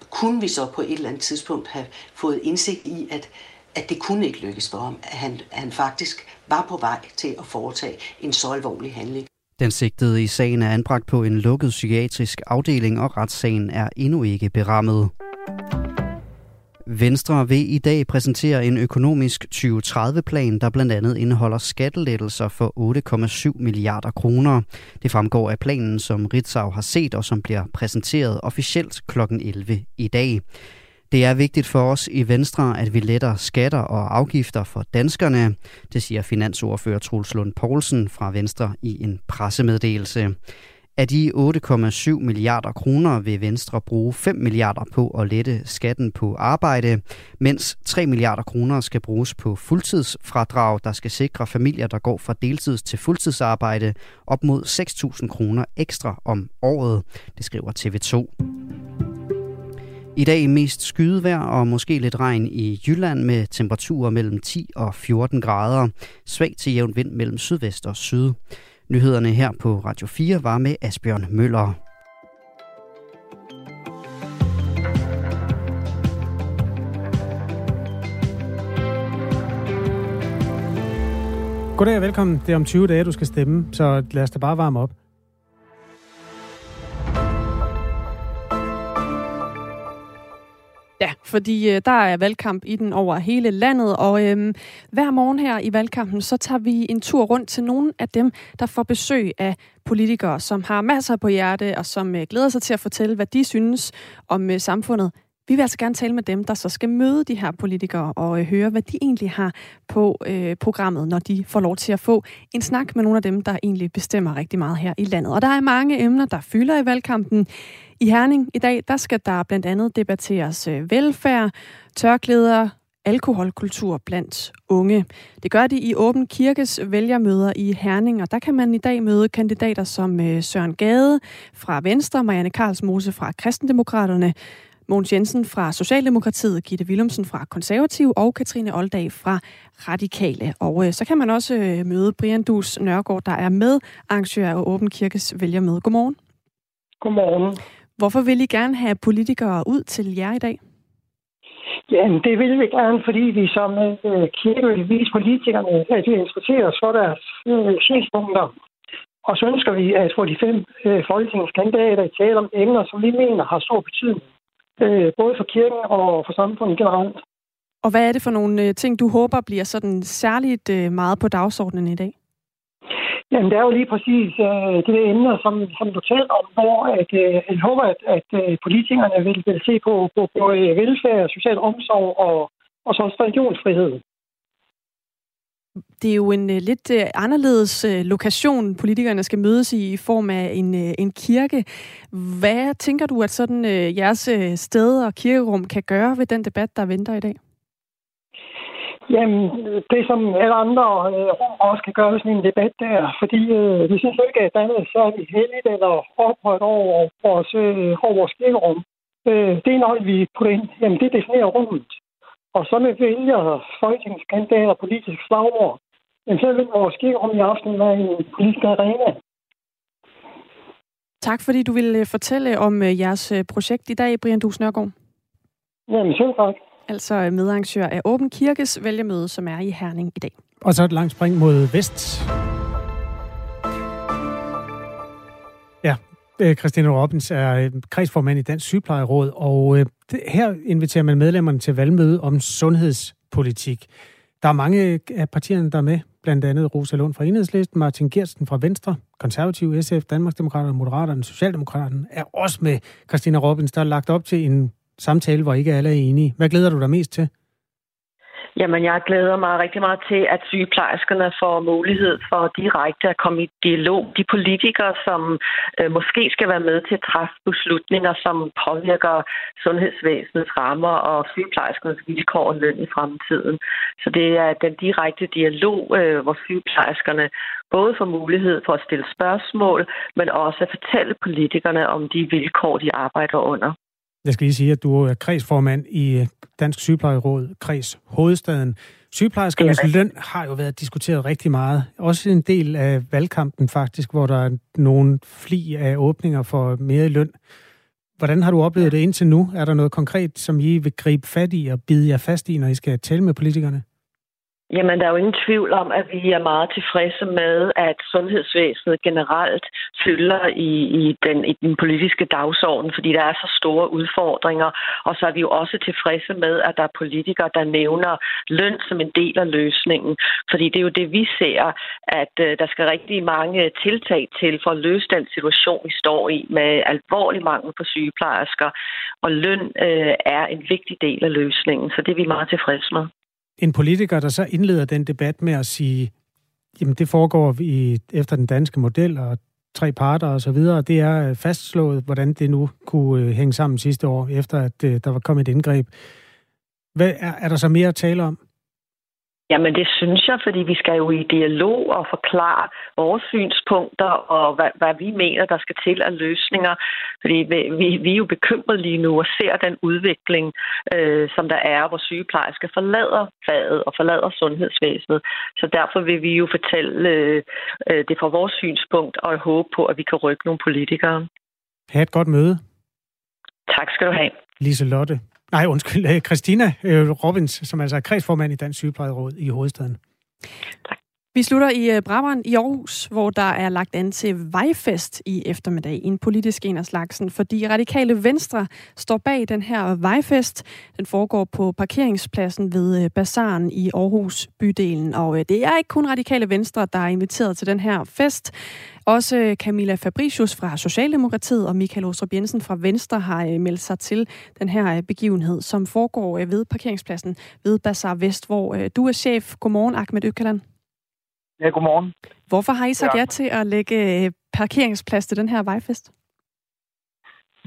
kunne vi så på et eller andet tidspunkt have fået indsigt i, at, at det kunne ikke lykkes for ham, at han, at han faktisk var på vej til at foretage en så alvorlig handling. Den sigtede i sagen er anbragt på en lukket psykiatrisk afdeling, og retssagen er endnu ikke berammet. Venstre vil i dag præsentere en økonomisk 2030-plan, der blandt andet indeholder skattelettelser for 8,7 milliarder kroner. Det fremgår af planen, som Ritzau har set og som bliver præsenteret officielt kl. 11 i dag. Det er vigtigt for os i Venstre, at vi letter skatter og afgifter for danskerne, det siger finansordfører Truls Lund Poulsen fra Venstre i en pressemeddelelse. Af de 8,7 milliarder kroner vil Venstre bruge 5 milliarder på at lette skatten på arbejde, mens 3 milliarder kroner skal bruges på fuldtidsfradrag, der skal sikre familier, der går fra deltids til fuldtidsarbejde, op mod 6.000 kroner ekstra om året, det skriver TV2. I dag mest skydevejr og måske lidt regn i Jylland med temperaturer mellem 10 og 14 grader. Svag til jævn vind mellem sydvest og syd. Nyhederne her på Radio 4 var med Asbjørn Møller. Goddag og velkommen. Det er om 20 dage, du skal stemme, så lad os da bare varme op. fordi øh, der er valgkamp i den over hele landet, og øh, hver morgen her i valgkampen, så tager vi en tur rundt til nogle af dem, der får besøg af politikere, som har masser på hjerte, og som øh, glæder sig til at fortælle, hvad de synes om øh, samfundet. Vi vil altså gerne tale med dem, der så skal møde de her politikere og øh, høre, hvad de egentlig har på øh, programmet, når de får lov til at få en snak med nogle af dem, der egentlig bestemmer rigtig meget her i landet. Og der er mange emner, der fylder i valgkampen. I Herning i dag, der skal der blandt andet debatteres øh, velfærd, tørklæder, alkoholkultur blandt unge. Det gør de i Åben Kirkes vælgermøder i Herning, og der kan man i dag møde kandidater som øh, Søren Gade fra Venstre, Marianne Karlsmose fra Kristendemokraterne, Mogens Jensen fra Socialdemokratiet, Gitte Willumsen fra Konservativ og Katrine Oldag fra Radikale. Og øh, så kan man også øh, møde Brian Dus Nørgaard, der er med arrangør af Åben Kirkes vælgermøde. Godmorgen. Godmorgen. Hvorfor vil I gerne have politikere ud til jer i dag? Jamen, det vil vi gerne, fordi vi som øh, kirke vil vise politikerne, at vi interesserer os for deres øh, synspunkter. Og så ønsker vi at få de fem øh, folketingskandidater i tale om emner, som vi mener har stor betydning, øh, både for kirken og for samfundet generelt. Og hvad er det for nogle øh, ting, du håber bliver sådan særligt øh, meget på dagsordenen i dag? Jamen, det er jo lige præcis øh, det der emner, som, som du taler om, hvor at, øh, jeg håber, at, at øh, politikerne vil, vil se på, på, på øh, velfærd, social omsorg og, og så også religionsfrihed. Det er jo en uh, lidt uh, anderledes uh, lokation, politikerne skal mødes i, i form af en, uh, en kirke. Hvad tænker du, at sådan uh, jeres uh, sted og kirkerum kan gøre ved den debat, der venter i dag? Jamen, det som alle andre øh, også kan gøre sådan en debat der, fordi øh, vi synes ikke, at der er særlig heldigt eller oprørt over vores, øh, over vores kirkerum. Øh, det indhold, vi putter ind, jamen det definerer rummet. Og så med vælger folketingskandidater og politisk slagord, men så vil vores kirkerum i aften være en politisk arena. Tak fordi du ville fortælle om øh, jeres øh, projekt i dag, Brian Dus Nørgaard. Jamen selv tak altså medarrangør af Åben Kirkes vælgermøde, som er i Herning i dag. Og så et langt spring mod vest. Ja, øh, Christine Robbins er øh, kredsformand i Dansk Sygeplejeråd, og øh, her inviterer man medlemmerne til valgmøde om sundhedspolitik. Der er mange af partierne, der er med, blandt andet Rosa Lund fra Enhedslisten, Martin Gersten fra Venstre, Konservativ, SF, Danmarksdemokraterne, Moderaterne, Socialdemokraterne er også med. Christina Robbins, der er lagt op til en samtale, hvor ikke alle er enige. Hvad glæder du dig mest til? Jamen, jeg glæder mig rigtig meget til, at sygeplejerskerne får mulighed for direkte at komme i dialog. De politikere, som øh, måske skal være med til at træffe beslutninger, som påvirker sundhedsvæsenets rammer og sygeplejerskernes vilkår og løn i fremtiden. Så det er den direkte dialog, øh, hvor sygeplejerskerne både får mulighed for at stille spørgsmål, men også at fortælle politikerne om de vilkår, de arbejder under. Jeg skal lige sige, at du er kredsformand i Dansk Sygeplejeråd, kreds Hovedstaden. Sygeplejerskernes løn har jo været diskuteret rigtig meget. Også en del af valgkampen faktisk, hvor der er nogle fli af åbninger for mere løn. Hvordan har du oplevet det indtil nu? Er der noget konkret, som I vil gribe fat i og bide jer fast i, når I skal tale med politikerne? Jamen, der er jo ingen tvivl om, at vi er meget tilfredse med, at sundhedsvæsenet generelt fylder i, i, den, i den politiske dagsorden, fordi der er så store udfordringer. Og så er vi jo også tilfredse med, at der er politikere, der nævner løn som en del af løsningen. Fordi det er jo det, vi ser, at uh, der skal rigtig mange tiltag til for at løse den situation, vi står i med alvorlig mangel på sygeplejersker. Og løn uh, er en vigtig del af løsningen, så det er vi meget tilfredse med en politiker, der så indleder den debat med at sige, jamen det foregår i, efter den danske model, og tre parter og så videre. Det er øh, fastslået, hvordan det nu kunne øh, hænge sammen sidste år, efter at øh, der var kommet et indgreb. Hvad, er, er der så mere at tale om? Jamen det synes jeg, fordi vi skal jo i dialog og forklare vores synspunkter og hvad, hvad vi mener, der skal til af løsninger. Fordi vi, vi er jo bekymrede lige nu og ser den udvikling, øh, som der er, hvor sygeplejersker forlader faget og forlader sundhedsvæsenet. Så derfor vil vi jo fortælle øh, øh det fra vores synspunkt og håbe på, at vi kan rykke nogle politikere. Ha' et godt møde. Tak skal du have. Lise Lotte Nej, undskyld, øh, Christina øh, Robbins, Robins, som altså er kredsformand i Dansk Sygeplejeråd i hovedstaden. Tak. Vi slutter i øh, Brabrand i Aarhus, hvor der er lagt an til vejfest i eftermiddag. En politisk en af slagsen, fordi Radikale Venstre står bag den her vejfest. Den foregår på parkeringspladsen ved øh, Bazaren i Aarhus bydelen. Og øh, det er ikke kun Radikale Venstre, der er inviteret til den her fest. Også Camilla Fabricius fra Socialdemokratiet og Michael Ostrup Jensen fra Venstre har meldt sig til den her begivenhed, som foregår ved parkeringspladsen ved Bazar Vest, hvor du er chef. Godmorgen, Ahmed Økalan. Ja, godmorgen. Hvorfor har I sagt ja. ja til at lægge parkeringsplads til den her vejfest?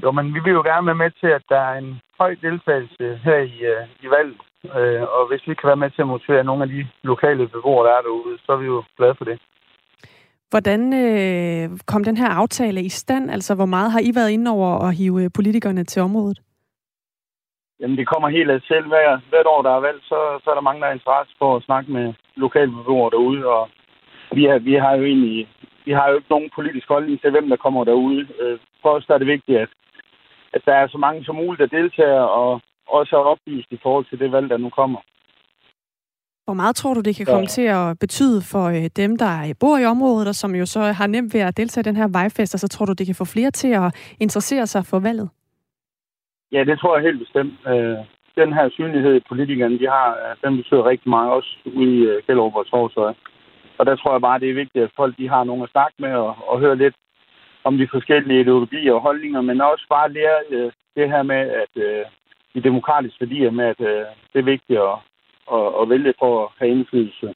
Jo, men vi vil jo gerne være med til, at der er en høj deltagelse her i, i valget. Og hvis vi kan være med til at motivere nogle af de lokale beboere, der er derude, så er vi jo glade for det. Hvordan øh, kom den her aftale i stand? Altså, hvor meget har I været inde over at hive politikerne til området? Jamen, det kommer helt af selv. Hver, hvert år, der er valgt, så, så er der mange, der er interesse for at snakke med lokale beboere derude. Og vi, har, vi har jo egentlig vi har jo ikke nogen politisk holdning til, hvem der kommer derude. Øh, for os er det vigtigt, at, at der er så mange som muligt, der deltager, og også er oplyst i forhold til det valg, der nu kommer. Hvor meget tror du, det kan komme til at betyde for øh, dem, der bor i området, og som jo så har nemt ved at deltage i den her vejfest, og så tror du, det kan få flere til at interessere sig for valget? Ja, det tror jeg helt bestemt. Øh, den her synlighed, politikerne de har, øh, den betyder rigtig meget, også ude i Kjellerup og Torsøj. Og der tror jeg bare, det er vigtigt, at folk de har nogen at snakke med og, og høre lidt om de forskellige ideologier og holdninger, men også bare lære øh, det her med, at øh, de demokratiske værdier med, at øh, det er vigtigt at, at, at vælge for at have indflydelse.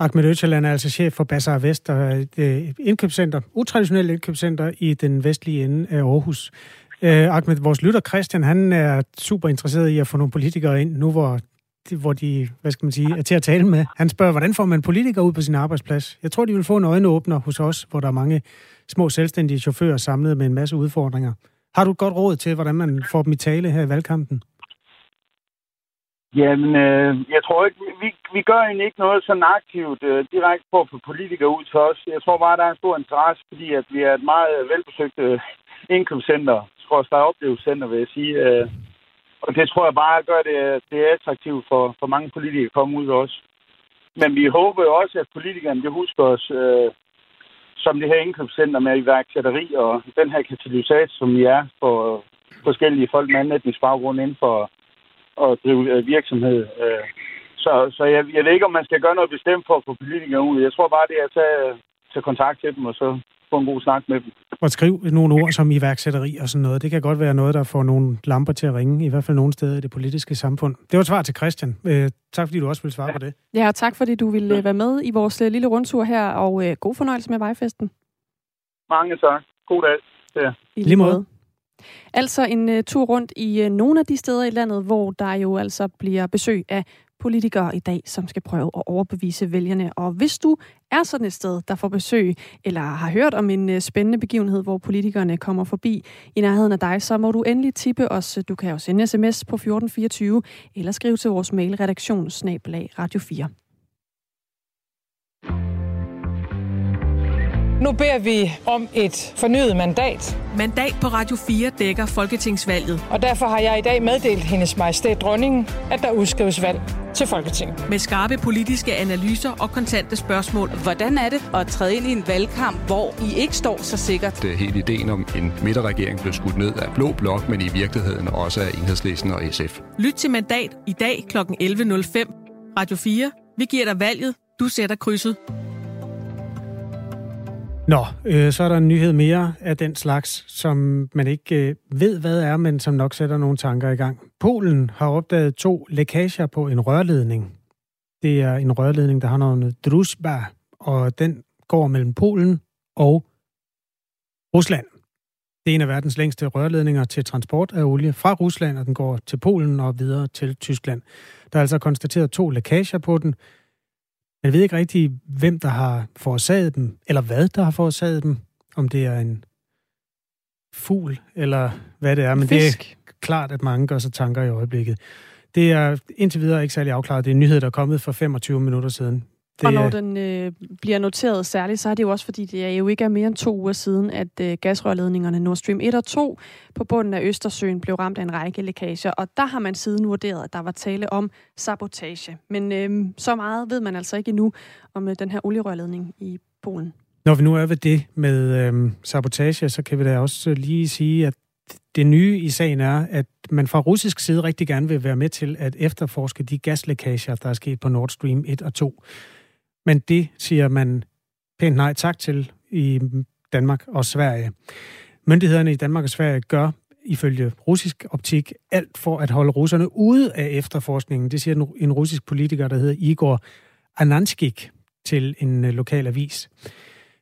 Ahmed Øtterland er altså chef for Bazaar Vest og et indkøbscenter, utraditionelt indkøbscenter i den vestlige ende af Aarhus. Uh, Ahmed, vores lytter Christian, han er super interesseret i at få nogle politikere ind, nu hvor hvor de, hvad skal man sige, er til at tale med. Han spørger, hvordan får man politikere ud på sin arbejdsplads? Jeg tror, de vil få en øjenåbner hos os, hvor der er mange små selvstændige chauffører samlet med en masse udfordringer. Har du et godt råd til, hvordan man får dem i tale her i valgkampen? Jamen, øh, jeg tror ikke, vi, vi gør egentlig ikke noget sådan aktivt øh, direkte på at få politikere ud til os. Jeg tror bare, der er en stor interesse, fordi at vi er et meget velbesøgt øh, indkøbscenter, der oplevelsescenter, vil jeg sige. Øh, og det tror jeg bare gør det, det er attraktivt for, for mange politikere at komme ud også. Men vi håber jo også, at politikerne de husker os øh, som det her indkøbscenter med iværksætteri og den her katalysator, som vi er for forskellige folk med anden etnisk baggrund inden for at drive øh, virksomhed. Øh, så, så jeg, jeg ved ikke, om man skal gøre noget bestemt for at få politikere ud. Jeg tror bare, det er at tage, tage kontakt til dem, og så få en god snak med dem. Og skriv nogle ord som iværksætteri og sådan noget. Det kan godt være noget, der får nogle lamper til at ringe, i hvert fald nogle steder i det politiske samfund. Det var et svar til Christian. Øh, tak fordi du også ville svare ja. på det. Ja, og tak fordi du ville ja. være med i vores lille rundtur her, og øh, god fornøjelse med vejfesten. Mange tak. God dag. Ja. I lige måde. Altså en uh, tur rundt i uh, nogle af de steder i landet, hvor der jo altså bliver besøg af politikere i dag, som skal prøve at overbevise vælgerne. Og hvis du er sådan et sted, der får besøg, eller har hørt om en øh, spændende begivenhed, hvor politikerne kommer forbi i nærheden af dig, så må du endelig tippe os. Du kan jo sende sms på 1424, eller skrive til vores mailredaktion, radio 4. Nu beder vi om et fornyet mandat. Mandat på Radio 4 dækker Folketingsvalget. Og derfor har jeg i dag meddelt hendes majestæt dronningen, at der udskrives valg til Folketinget. Med skarpe politiske analyser og kontante spørgsmål. Hvordan er det at træde ind i en valgkamp, hvor I ikke står så sikkert? Det er hele ideen om en midterregering blev skudt ned af Blå Blok, men i virkeligheden også af Enhedslisten og SF. Lyt til Mandat i dag kl. 11.05. Radio 4. Vi giver dig valget. Du sætter krydset. Nå, øh, så er der en nyhed mere af den slags, som man ikke øh, ved, hvad er, men som nok sætter nogle tanker i gang. Polen har opdaget to lækager på en rørledning. Det er en rørledning, der har navnet Drusba, og den går mellem Polen og Rusland. Det er en af verdens længste rørledninger til transport af olie fra Rusland, og den går til Polen og videre til Tyskland. Der er altså konstateret to lækager på den. Man ved ikke rigtig, hvem der har forårsaget dem, eller hvad der har forårsaget dem. Om det er en fugl, eller hvad det er. Men Fisk. det er klart, at mange gør sig tanker i øjeblikket. Det er indtil videre ikke særlig afklaret. Det er en nyhed, der er kommet for 25 minutter siden. Det, og når den øh, bliver noteret særligt, så er det jo også, fordi det er jo ikke er mere end to uger siden, at øh, gasrørledningerne Nord Stream 1 og 2 på bunden af Østersøen blev ramt af en række lækager, og der har man siden vurderet, at der var tale om sabotage. Men øh, så meget ved man altså ikke endnu om øh, den her olierørledning i Polen. Når vi nu er ved det med øh, sabotage, så kan vi da også lige sige, at det nye i sagen er, at man fra russisk side rigtig gerne vil være med til at efterforske de gaslækager, der er sket på Nord Stream 1 og 2. Men det siger man pænt nej tak til i Danmark og Sverige. Myndighederne i Danmark og Sverige gør ifølge russisk optik alt for at holde russerne ude af efterforskningen. Det siger en russisk politiker, der hedder Igor Ananskik til en øh, lokal avis.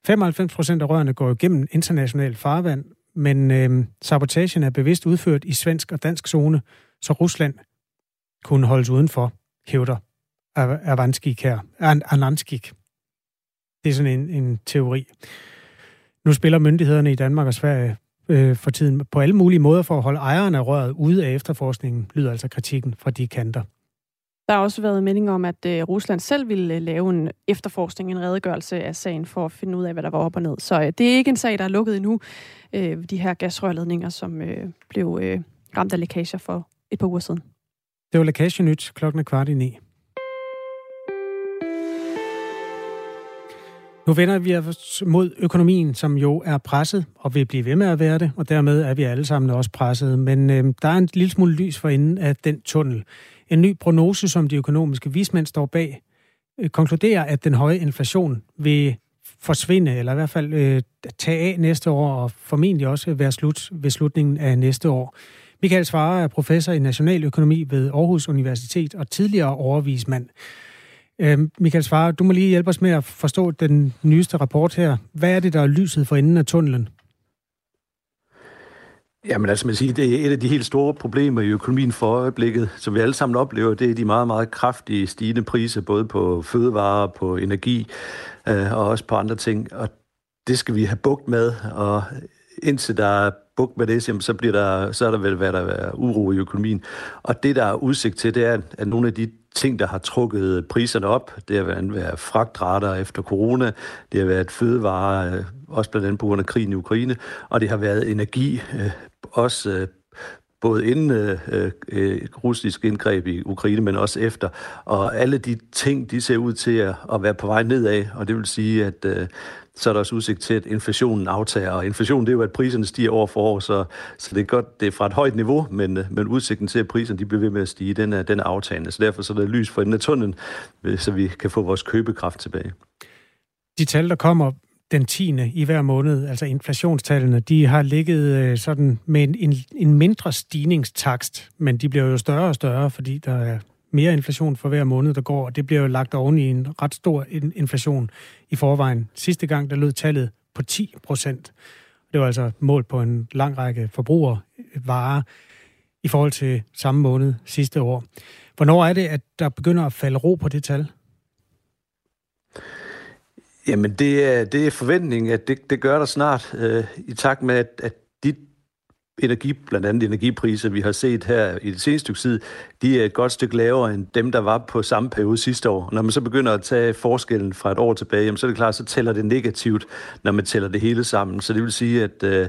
95 procent af rørene går igennem international farvand, men øh, sabotagen er bevidst udført i svensk og dansk zone, så Rusland kunne holdes udenfor, hævder Avanskik her. Ananskik. Det er sådan en, en teori. Nu spiller myndighederne i Danmark og Sverige øh, for tiden på alle mulige måder for at holde ejeren af røret ude af efterforskningen, lyder altså kritikken fra de kanter. Der har også været mening om, at øh, Rusland selv ville øh, lave en efterforskning, en redegørelse af sagen for at finde ud af, hvad der var op og ned. Så øh, det er ikke en sag, der er lukket endnu. Øh, de her gasrørledninger, som øh, blev øh, ramt af lækager for et par uger siden. Det var Lækage Nyt klokken er kvart i ni. Nu vender vi os mod økonomien, som jo er presset og vil blive ved med at være det, og dermed er vi alle sammen også presset. Men øh, der er en lille smule lys for enden af den tunnel. En ny prognose, som de økonomiske vismænd står bag, øh, konkluderer, at den høje inflation vil forsvinde, eller i hvert fald øh, tage af næste år, og formentlig også være slut ved slutningen af næste år. Michael Svare er professor i nationaløkonomi ved Aarhus Universitet og tidligere overvismand. Øh, Michael Svare, du må lige hjælpe os med at forstå den nyeste rapport her. Hvad er det, der er lyset for enden af tunnelen? Jamen altså, man siger, det er et af de helt store problemer i økonomien for øjeblikket, som vi alle sammen oplever, det er de meget, meget kraftige stigende priser, både på fødevarer, på energi øh, og også på andre ting. Og det skal vi have bugt med, og indtil der er bugt med det, så, bliver der, så er der vel hvad der er uro i økonomien. Og det, der er udsigt til, det er, at nogle af de ting, der har trukket priserne op, det har været fragtrater efter corona, det har været fødevare, øh, også blandt andet på grund af krigen i Ukraine, og det har været energi, øh, også øh, både inden øh, øh, russisk indgreb i Ukraine, men også efter. Og alle de ting, de ser ud til at, at være på vej nedad, og det vil sige, at øh, så er der også udsigt til, at inflationen aftager. Og inflation, det er jo, at priserne stiger år for år, så, så det er godt, det er fra et højt niveau, men, øh, men udsigten til, at priserne de bliver ved med at stige, den er, den er aftagende. Så derfor så er der lys for enden af tunnelen, øh, så vi kan få vores købekraft tilbage. De tal, der kommer den 10. i hver måned, altså inflationstallene, de har ligget øh, sådan med en, en, en mindre stigningstakst, men de bliver jo større og større, fordi der er mere inflation for hver måned, der går, og det bliver jo lagt oven i en ret stor inflation i forvejen. Sidste gang, der lød tallet på 10 procent. Det var altså mål på en lang række forbrugervarer i forhold til samme måned sidste år. Hvornår er det, at der begynder at falde ro på det tal? Jamen, det er, det er forventningen, at det, det gør der snart, øh, i takt med, at, at energi, blandt andet energipriser, vi har set her i det seneste stykke tid, de er et godt stykke lavere end dem, der var på samme periode sidste år. Når man så begynder at tage forskellen fra et år tilbage, jamen, så er det klart, så tæller det negativt, når man tæller det hele sammen. Så det vil sige, at øh,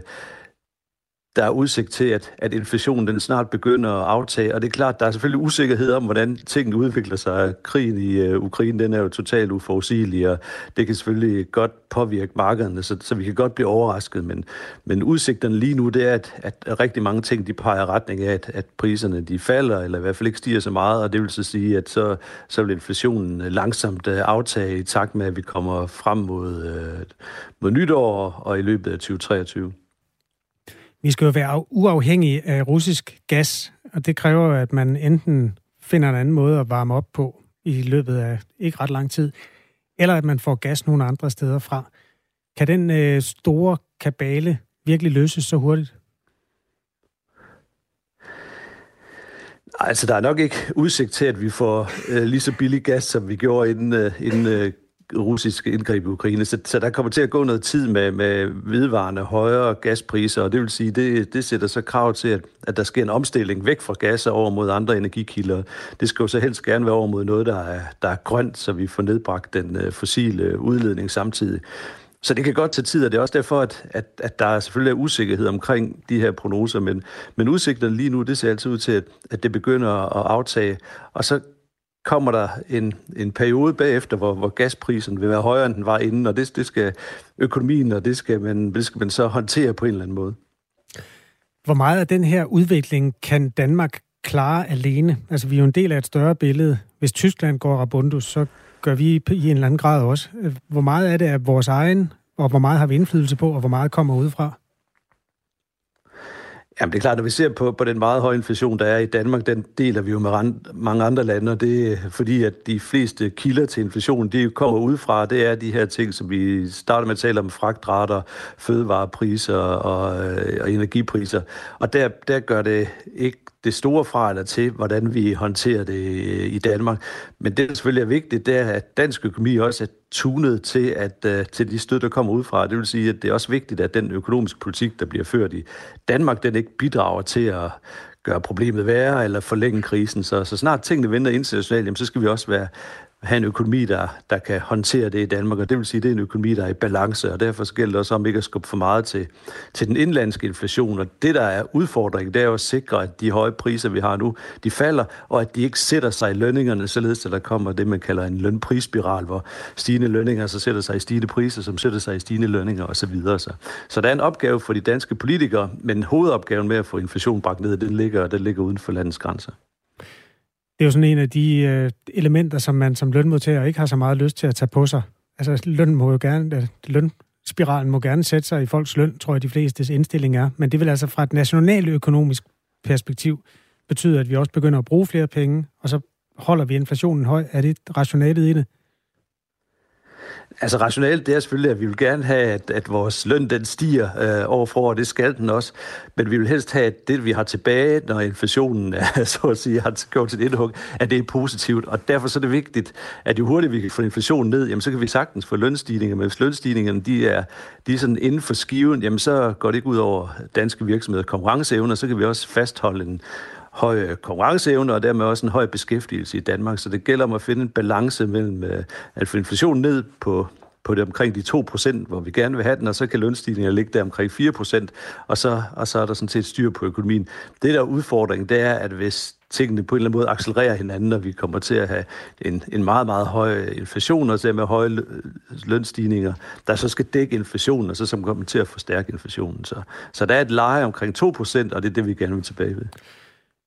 der er udsigt til, at, at inflationen den snart begynder at aftage. Og det er klart, der er selvfølgelig usikkerhed om, hvordan tingene udvikler sig. Krigen i uh, Ukraine, den er jo totalt uforudsigelig, og det kan selvfølgelig godt påvirke markederne, så, så vi kan godt blive overrasket. Men, men udsigterne lige nu, det er, at, at rigtig mange ting, de peger retning af, at, at priserne de falder, eller i hvert fald ikke stiger så meget, og det vil så sige, at så, så vil inflationen langsomt øh, aftage i takt med, at vi kommer frem mod, uh, mod nytår og i løbet af 2023. Vi skal jo være uafhængige af russisk gas, og det kræver, at man enten finder en anden måde at varme op på i løbet af ikke ret lang tid, eller at man får gas nogle andre steder fra. Kan den øh, store kabale virkelig løses så hurtigt? Altså, der er nok ikke udsigt til, at vi får øh, lige så billig gas, som vi gjorde inden, øh, inden øh, russiske indgreb i Ukraine. Så, så der kommer til at gå noget tid med, med vedvarende højere gaspriser, og det vil sige, det, det sætter så krav til, at, at der sker en omstilling væk fra gas og over mod andre energikilder. Det skal jo så helst gerne være over mod noget, der er, der er grønt, så vi får nedbragt den øh, fossile udledning samtidig. Så det kan godt tage tid, og det er også derfor, at, at, at der er selvfølgelig er usikkerhed omkring de her prognoser, men, men udsigterne lige nu, det ser altid ud til, at, at det begynder at aftage, og så kommer der en, en periode bagefter, hvor, hvor gasprisen vil være højere, end den var inden, og det, det skal økonomien, og det skal, man, det skal man så håndtere på en eller anden måde. Hvor meget af den her udvikling kan Danmark klare alene? Altså, vi er jo en del af et større billede. Hvis Tyskland går rabundus, så gør vi i en eller anden grad også. Hvor meget af det er vores egen, og hvor meget har vi indflydelse på, og hvor meget kommer udefra? Jamen det er klart, når vi ser på, på den meget høje inflation, der er i Danmark, den deler vi jo med rand, mange andre lande, og det er fordi, at de fleste kilder til inflation, de kommer udefra, det er de her ting, som vi starter med at tale om, fragtrater, fødevarepriser og, og energipriser. Og der, der gør det ikke det store fra eller til, hvordan vi håndterer det i Danmark. Men det, der selvfølgelig er vigtigt, det er, at dansk økonomi også er tunet til, at, øh, til de stød, der kommer ud fra. Det vil sige, at det er også vigtigt, at den økonomiske politik, der bliver ført i Danmark, den ikke bidrager til at gøre problemet værre eller forlænge krisen. Så, så snart tingene vender internationalt, jamen, så skal vi også være have en økonomi, der, der kan håndtere det i Danmark, og det vil sige, at det er en økonomi, der er i balance, og derfor gælder det også om ikke at skubbe for meget til, til den indlandske inflation. Og det, der er udfordringen, det er jo at sikre, at de høje priser, vi har nu, de falder, og at de ikke sætter sig i lønningerne, således at der kommer det, man kalder en lønprisspiral, hvor stigende lønninger så sætter sig i stigende priser, som sætter sig i stigende lønninger osv. Så, så der er en opgave for de danske politikere, men hovedopgaven med at få inflation bragt ned, den ligger, den ligger uden for landets grænser. Det er jo sådan en af de øh, elementer, som man som lønmodtager ikke har så meget lyst til at tage på sig. Altså løn må jo gerne, øh, lønspiralen må gerne sætte sig i folks løn, tror jeg de flestes indstilling er. Men det vil altså fra et nationaløkonomisk perspektiv betyde, at vi også begynder at bruge flere penge, og så holder vi inflationen høj. Er det rationalet i det? Altså rationelt, det er selvfølgelig, at vi vil gerne have, at, at vores løn den stiger øh, overfor, år, det skal den også. Men vi vil helst have, at det, vi har tilbage, når inflationen [laughs] er, så at sige, har gjort sit indhug, at det er positivt. Og derfor så er det vigtigt, at jo hurtigt vi kan få inflationen ned, jamen så kan vi sagtens få lønstigninger. Men hvis lønstigningerne de er, de er sådan inden for skiven, jamen så går det ikke ud over danske virksomheder konkurrenceevne, og så kan vi også fastholde en høj øh, konkurrenceevne og dermed også en høj beskæftigelse i Danmark. Så det gælder om at finde en balance mellem øh, at få inflationen ned på på det omkring de 2%, hvor vi gerne vil have den, og så kan lønstigningerne ligge der omkring 4%, og så, og så er der sådan set styr på økonomien. Det der udfordring, det er, at hvis tingene på en eller anden måde accelererer hinanden, og vi kommer til at have en, en meget, meget høj øh, inflation, og så med høje lønstigninger, der så skal dække inflationen, og så som kommer til at forstærke inflationen. Så, så der er et leje omkring 2%, og det er det, vi gerne vil tilbage ved.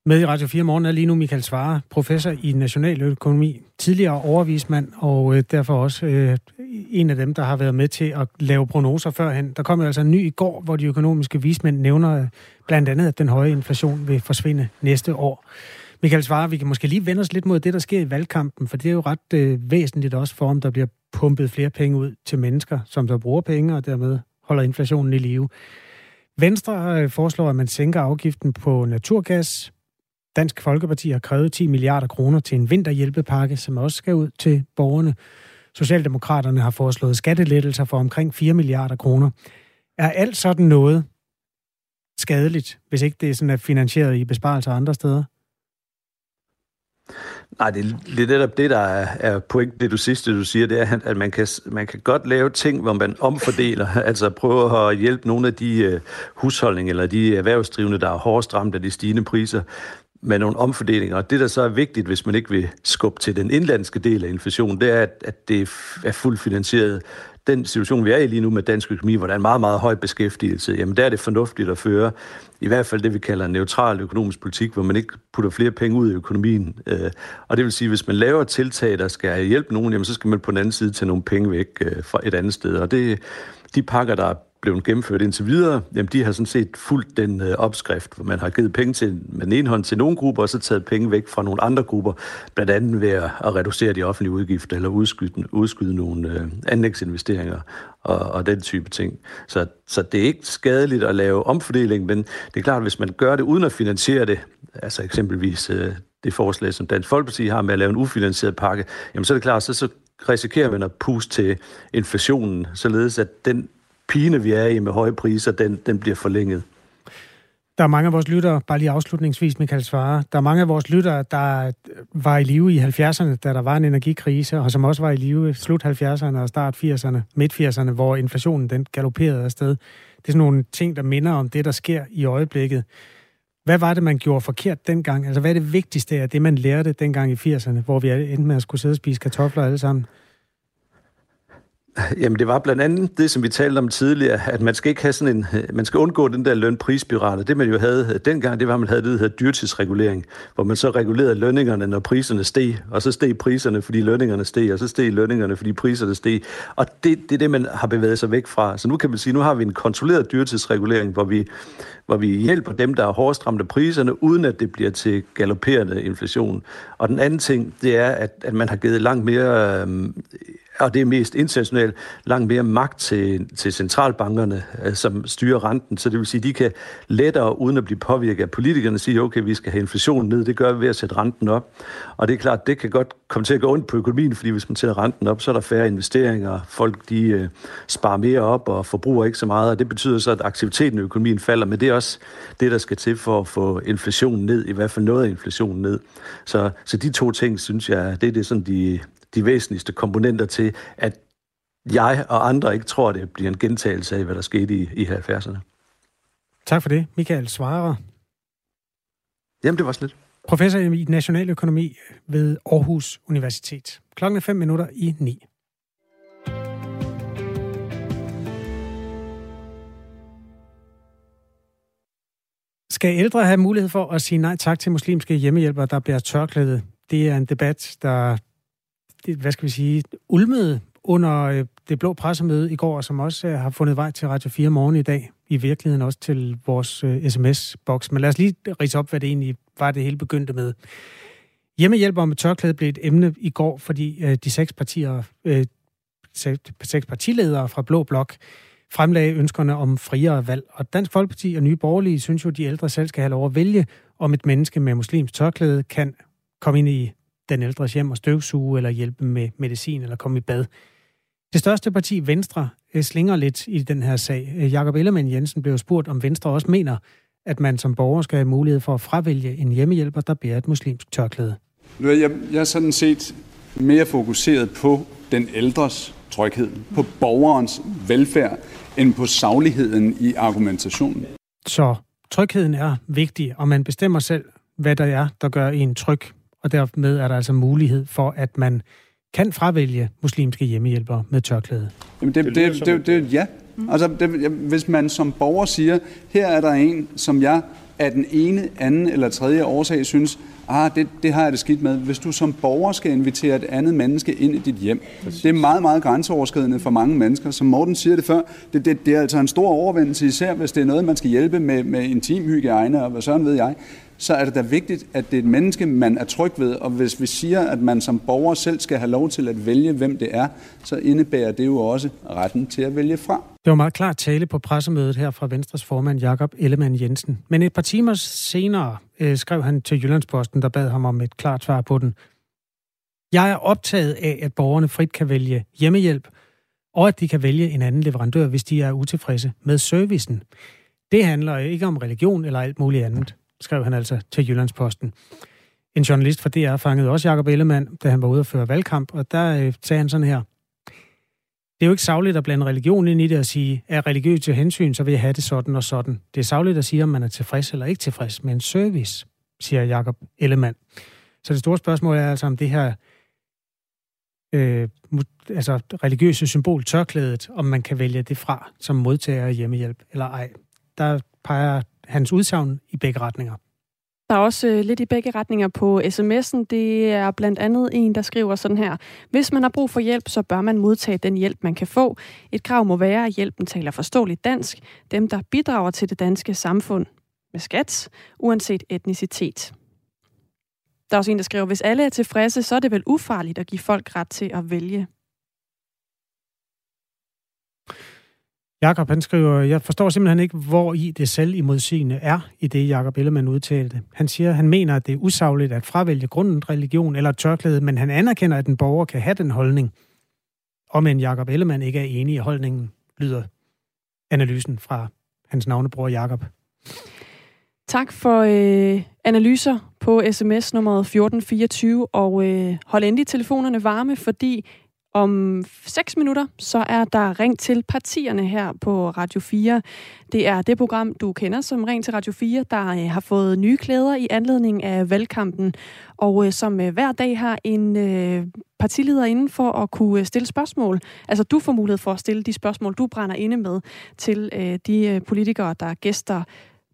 Med i Radio 4 Morgen er lige nu Michael Svare, professor i nationaløkonomi, tidligere overvismand, og øh, derfor også øh, en af dem, der har været med til at lave prognoser førhen. Der kom jo altså en ny i går, hvor de økonomiske vismænd nævner øh, blandt andet, at den høje inflation vil forsvinde næste år. Michael Svare, vi kan måske lige vende os lidt mod det, der sker i valgkampen, for det er jo ret øh, væsentligt også for, om der bliver pumpet flere penge ud til mennesker, som der bruger penge, og dermed holder inflationen i live. Venstre øh, foreslår, at man sænker afgiften på naturgas, Dansk Folkeparti har krævet 10 milliarder kroner til en vinterhjælpepakke, som også skal ud til borgerne. Socialdemokraterne har foreslået skattelettelser for omkring 4 milliarder kroner. Er alt sådan noget skadeligt, hvis ikke det er sådan er finansieret i besparelser andre steder? Nej, det er lidt netop det, der er, er point, det du sidste, du siger, det er, at man kan, man kan godt lave ting, hvor man omfordeler, [laughs] altså prøve at hjælpe nogle af de uh, husholdninger eller de erhvervsdrivende, der er hårdest ramt af de stigende priser med nogle omfordelinger. Og det, der så er vigtigt, hvis man ikke vil skubbe til den indlandske del af inflationen, det er, at, at det er fuldt finansieret. Den situation, vi er i lige nu med dansk økonomi, hvor der er en meget, meget høj beskæftigelse, jamen der er det fornuftigt at føre i hvert fald det, vi kalder en neutral økonomisk politik, hvor man ikke putter flere penge ud i økonomien. Øh, og det vil sige, at hvis man laver tiltag, der skal hjælpe nogen, jamen så skal man på den anden side tage nogle penge væk øh, fra et andet sted. Og det, de pakker, der er blevet gennemført indtil videre, jamen de har sådan set fulgt den øh, opskrift, hvor man har givet penge til, med den ene hånd til nogle grupper, og så taget penge væk fra nogle andre grupper, blandt andet ved at, at reducere de offentlige udgifter, eller udskyde, udskyde nogle øh, anlægsinvesteringer og, og den type ting. Så, så det er ikke skadeligt at lave omfordeling, men det er klart, at hvis man gør det uden at finansiere det, altså eksempelvis øh, det forslag, som Dansk Folkeparti har med at lave en ufinansieret pakke, jamen så er det klart, så, så risikerer man at puste til inflationen, således at den pine, vi er i med høje priser, den, den bliver forlænget. Der er mange af vores lyttere, bare lige afslutningsvis, Michael Svare, der er mange af vores lyttere, der var i live i 70'erne, da der var en energikrise, og som også var i live i slut 70'erne og start 80'erne, midt 80'erne, hvor inflationen den galopperede afsted. Det er sådan nogle ting, der minder om det, der sker i øjeblikket. Hvad var det, man gjorde forkert dengang? Altså, hvad er det vigtigste af det, man lærte dengang i 80'erne, hvor vi endte med at skulle sidde og spise kartofler alle sammen? [laughs] Jamen, det var blandt andet det, som vi talte om tidligere, at man skal ikke have sådan en, man skal undgå den der lønprisspiral. Det man jo havde øh, dengang, det var, at man havde det, der hedder dyrtidsregulering, hvor man så regulerede lønningerne, når priserne steg, og så steg priserne, fordi lønningerne steg, og så steg lønningerne, fordi priserne steg. Og det, det er det, man har bevæget sig væk fra. Så nu kan man sige, nu har vi en kontrolleret dyrtidsregulering, hvor vi, hvor vi hjælper dem, der er hårdest ramt af priserne, uden at det bliver til galopperende inflation. Og den anden ting, det er, at, at man har givet langt mere øh, og det er mest internationalt, langt mere magt til, til centralbankerne, øh, som styrer renten. Så det vil sige, de kan lettere, uden at blive påvirket af politikerne, sige, okay, vi skal have inflationen ned. Det gør vi ved at sætte renten op. Og det er klart, det kan godt komme til at gå ondt på økonomien, fordi hvis man sætter renten op, så er der færre investeringer. Folk de øh, sparer mere op og forbruger ikke så meget, og det betyder så, at aktiviteten i økonomien falder. Men det er også det, der skal til for at få inflationen ned, i hvert fald noget af inflationen ned. Så, så de to ting, synes jeg, det er det sådan de, de væsentligste komponenter til, at jeg og andre ikke tror, det bliver en gentagelse af, hvad der skete i, i 70'erne. Tak for det, Michael Svarer. Jamen, det var slet. Professor i nationaløkonomi ved Aarhus Universitet. Klokken er 5 minutter i 9. Skal ældre have mulighed for at sige nej tak til muslimske hjemmehjælpere, der bliver tørklædet? Det er en debat, der, hvad skal vi sige, ulmede under øh, det blå pressemøde i går, som også øh, har fundet vej til Radio 4 morgen i dag. I virkeligheden også til vores øh, sms-boks. Men lad os lige rise op, hvad det egentlig var, det hele begyndte med. Hjemmehjælpere med tørklæde blev et emne i går, fordi de seks partier, seks partiledere fra Blå Blok fremlagde ønskerne om friere valg. Og Dansk Folkeparti og Nye Borgerlige synes jo, at de ældre selv skal have lov at vælge, om et menneske med muslims tørklæde kan komme ind i den ældres hjem og støvsuge, eller hjælpe med medicin, eller komme i bad. Det største parti, Venstre, øh, slinger lidt i den her sag. Øh, Jakob Ellemann Jensen blev spurgt, om Venstre også mener, at man som borger skal have mulighed for at fravælge en hjemmehjælper, der bærer et muslimsk tørklæde. Jeg, jeg er sådan set mere fokuseret på den ældres tryghed, på borgerens velfærd, end på sagligheden i argumentationen. Så trygheden er vigtig, og man bestemmer selv, hvad der er, der gør en tryg. Og dermed er der altså mulighed for, at man kan fravælge muslimske hjemmehjælpere med tørklæde. Jamen det, det, det, det, det, ja. Altså, det, hvis man som borger siger, her er der en, som jeg af den ene, anden eller tredje årsag synes, ah, det, det har jeg det skidt med. Hvis du som borger skal invitere et andet menneske ind i dit hjem, Præcis. det er meget, meget grænseoverskridende for mange mennesker. Som Morten siger det før, det, det, det er altså en stor overvendelse, især hvis det er noget, man skal hjælpe med, med intimhygiejne og hvad sådan ved jeg så er det da vigtigt, at det er et menneske, man er tryg ved. Og hvis vi siger, at man som borger selv skal have lov til at vælge, hvem det er, så indebærer det jo også retten til at vælge fra. Det var meget klart tale på pressemødet her fra Venstres formand Jakob Ellemann Jensen. Men et par timer senere øh, skrev han til Jyllandsposten, der bad ham om et klart svar på den. Jeg er optaget af, at borgerne frit kan vælge hjemmehjælp, og at de kan vælge en anden leverandør, hvis de er utilfredse med servicen. Det handler ikke om religion eller alt muligt andet skrev han altså til Jyllandsposten. En journalist fra DR fangede også Jakob Ellemann, da han var ude at føre valgkamp, og der øh, sagde han sådan her. Det er jo ikke savligt at blande religion ind i det og sige, er religiøs til hensyn, så vil jeg have det sådan og sådan. Det er savligt at sige, om man er tilfreds eller ikke tilfreds med en service, siger Jakob Ellemann. Så det store spørgsmål er altså, om det her øh, altså religiøse symbol, tørklædet, om man kan vælge det fra som modtager af hjemmehjælp eller ej. Der peger hans udsagn i begge retninger. Der er også øh, lidt i begge retninger på sms'en. Det er blandt andet en, der skriver sådan her. Hvis man har brug for hjælp, så bør man modtage den hjælp, man kan få. Et krav må være, at hjælpen taler forståeligt dansk. Dem, der bidrager til det danske samfund med skat, uanset etnicitet. Der er også en, der skriver, hvis alle er tilfredse, så er det vel ufarligt at give folk ret til at vælge. Jakob han skriver, jeg forstår simpelthen ikke, hvor i det selv i er i det, Jakob Ellemann udtalte. Han siger, han mener, at det er usagligt at fravælge grunden religion eller tørklæde, men han anerkender, at en borger kan have den holdning. Og men Jakob Ellemann ikke er enig i holdningen, lyder analysen fra hans navnebror Jakob. Tak for øh, analyser på sms nummer 1424, og øh, hold endelig telefonerne varme, fordi om 6 minutter, så er der ring til partierne her på Radio 4. Det er det program, du kender som Ring til Radio 4, der øh, har fået nye klæder i anledning af valgkampen, og øh, som øh, hver dag har en øh, partileder inden for at kunne øh, stille spørgsmål. Altså du får mulighed for at stille de spørgsmål, du brænder inde med til øh, de øh, politikere, der gæster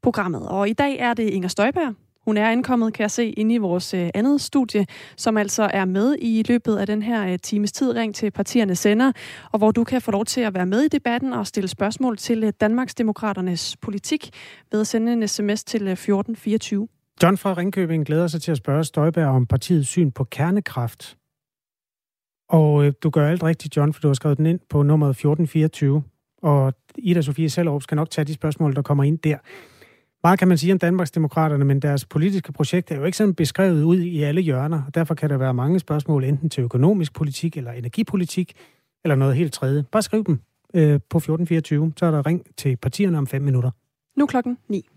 programmet. Og i dag er det Inger Støjberg, hun er ankommet, kan jeg se, inde i vores øh, andet studie, som altså er med i løbet af den her øh, times tid, ring til partierne sender, og hvor du kan få lov til at være med i debatten og stille spørgsmål til Danmarks Danmarksdemokraternes politik ved at sende en sms til 1424. John fra Ringkøbing glæder sig til at spørge Støjberg om partiets syn på kernekraft. Og øh, du gør alt rigtigt, John, for du har skrevet den ind på nummeret 1424. Og Ida Sofie Sellerup skal nok tage de spørgsmål, der kommer ind der. Meget kan man sige om Danmarksdemokraterne, men deres politiske projekt er jo ikke sådan beskrevet ud i alle hjørner, og derfor kan der være mange spørgsmål, enten til økonomisk politik eller energipolitik, eller noget helt tredje. Bare skriv dem øh, på 1424, så er der ring til partierne om fem minutter. Nu klokken 9.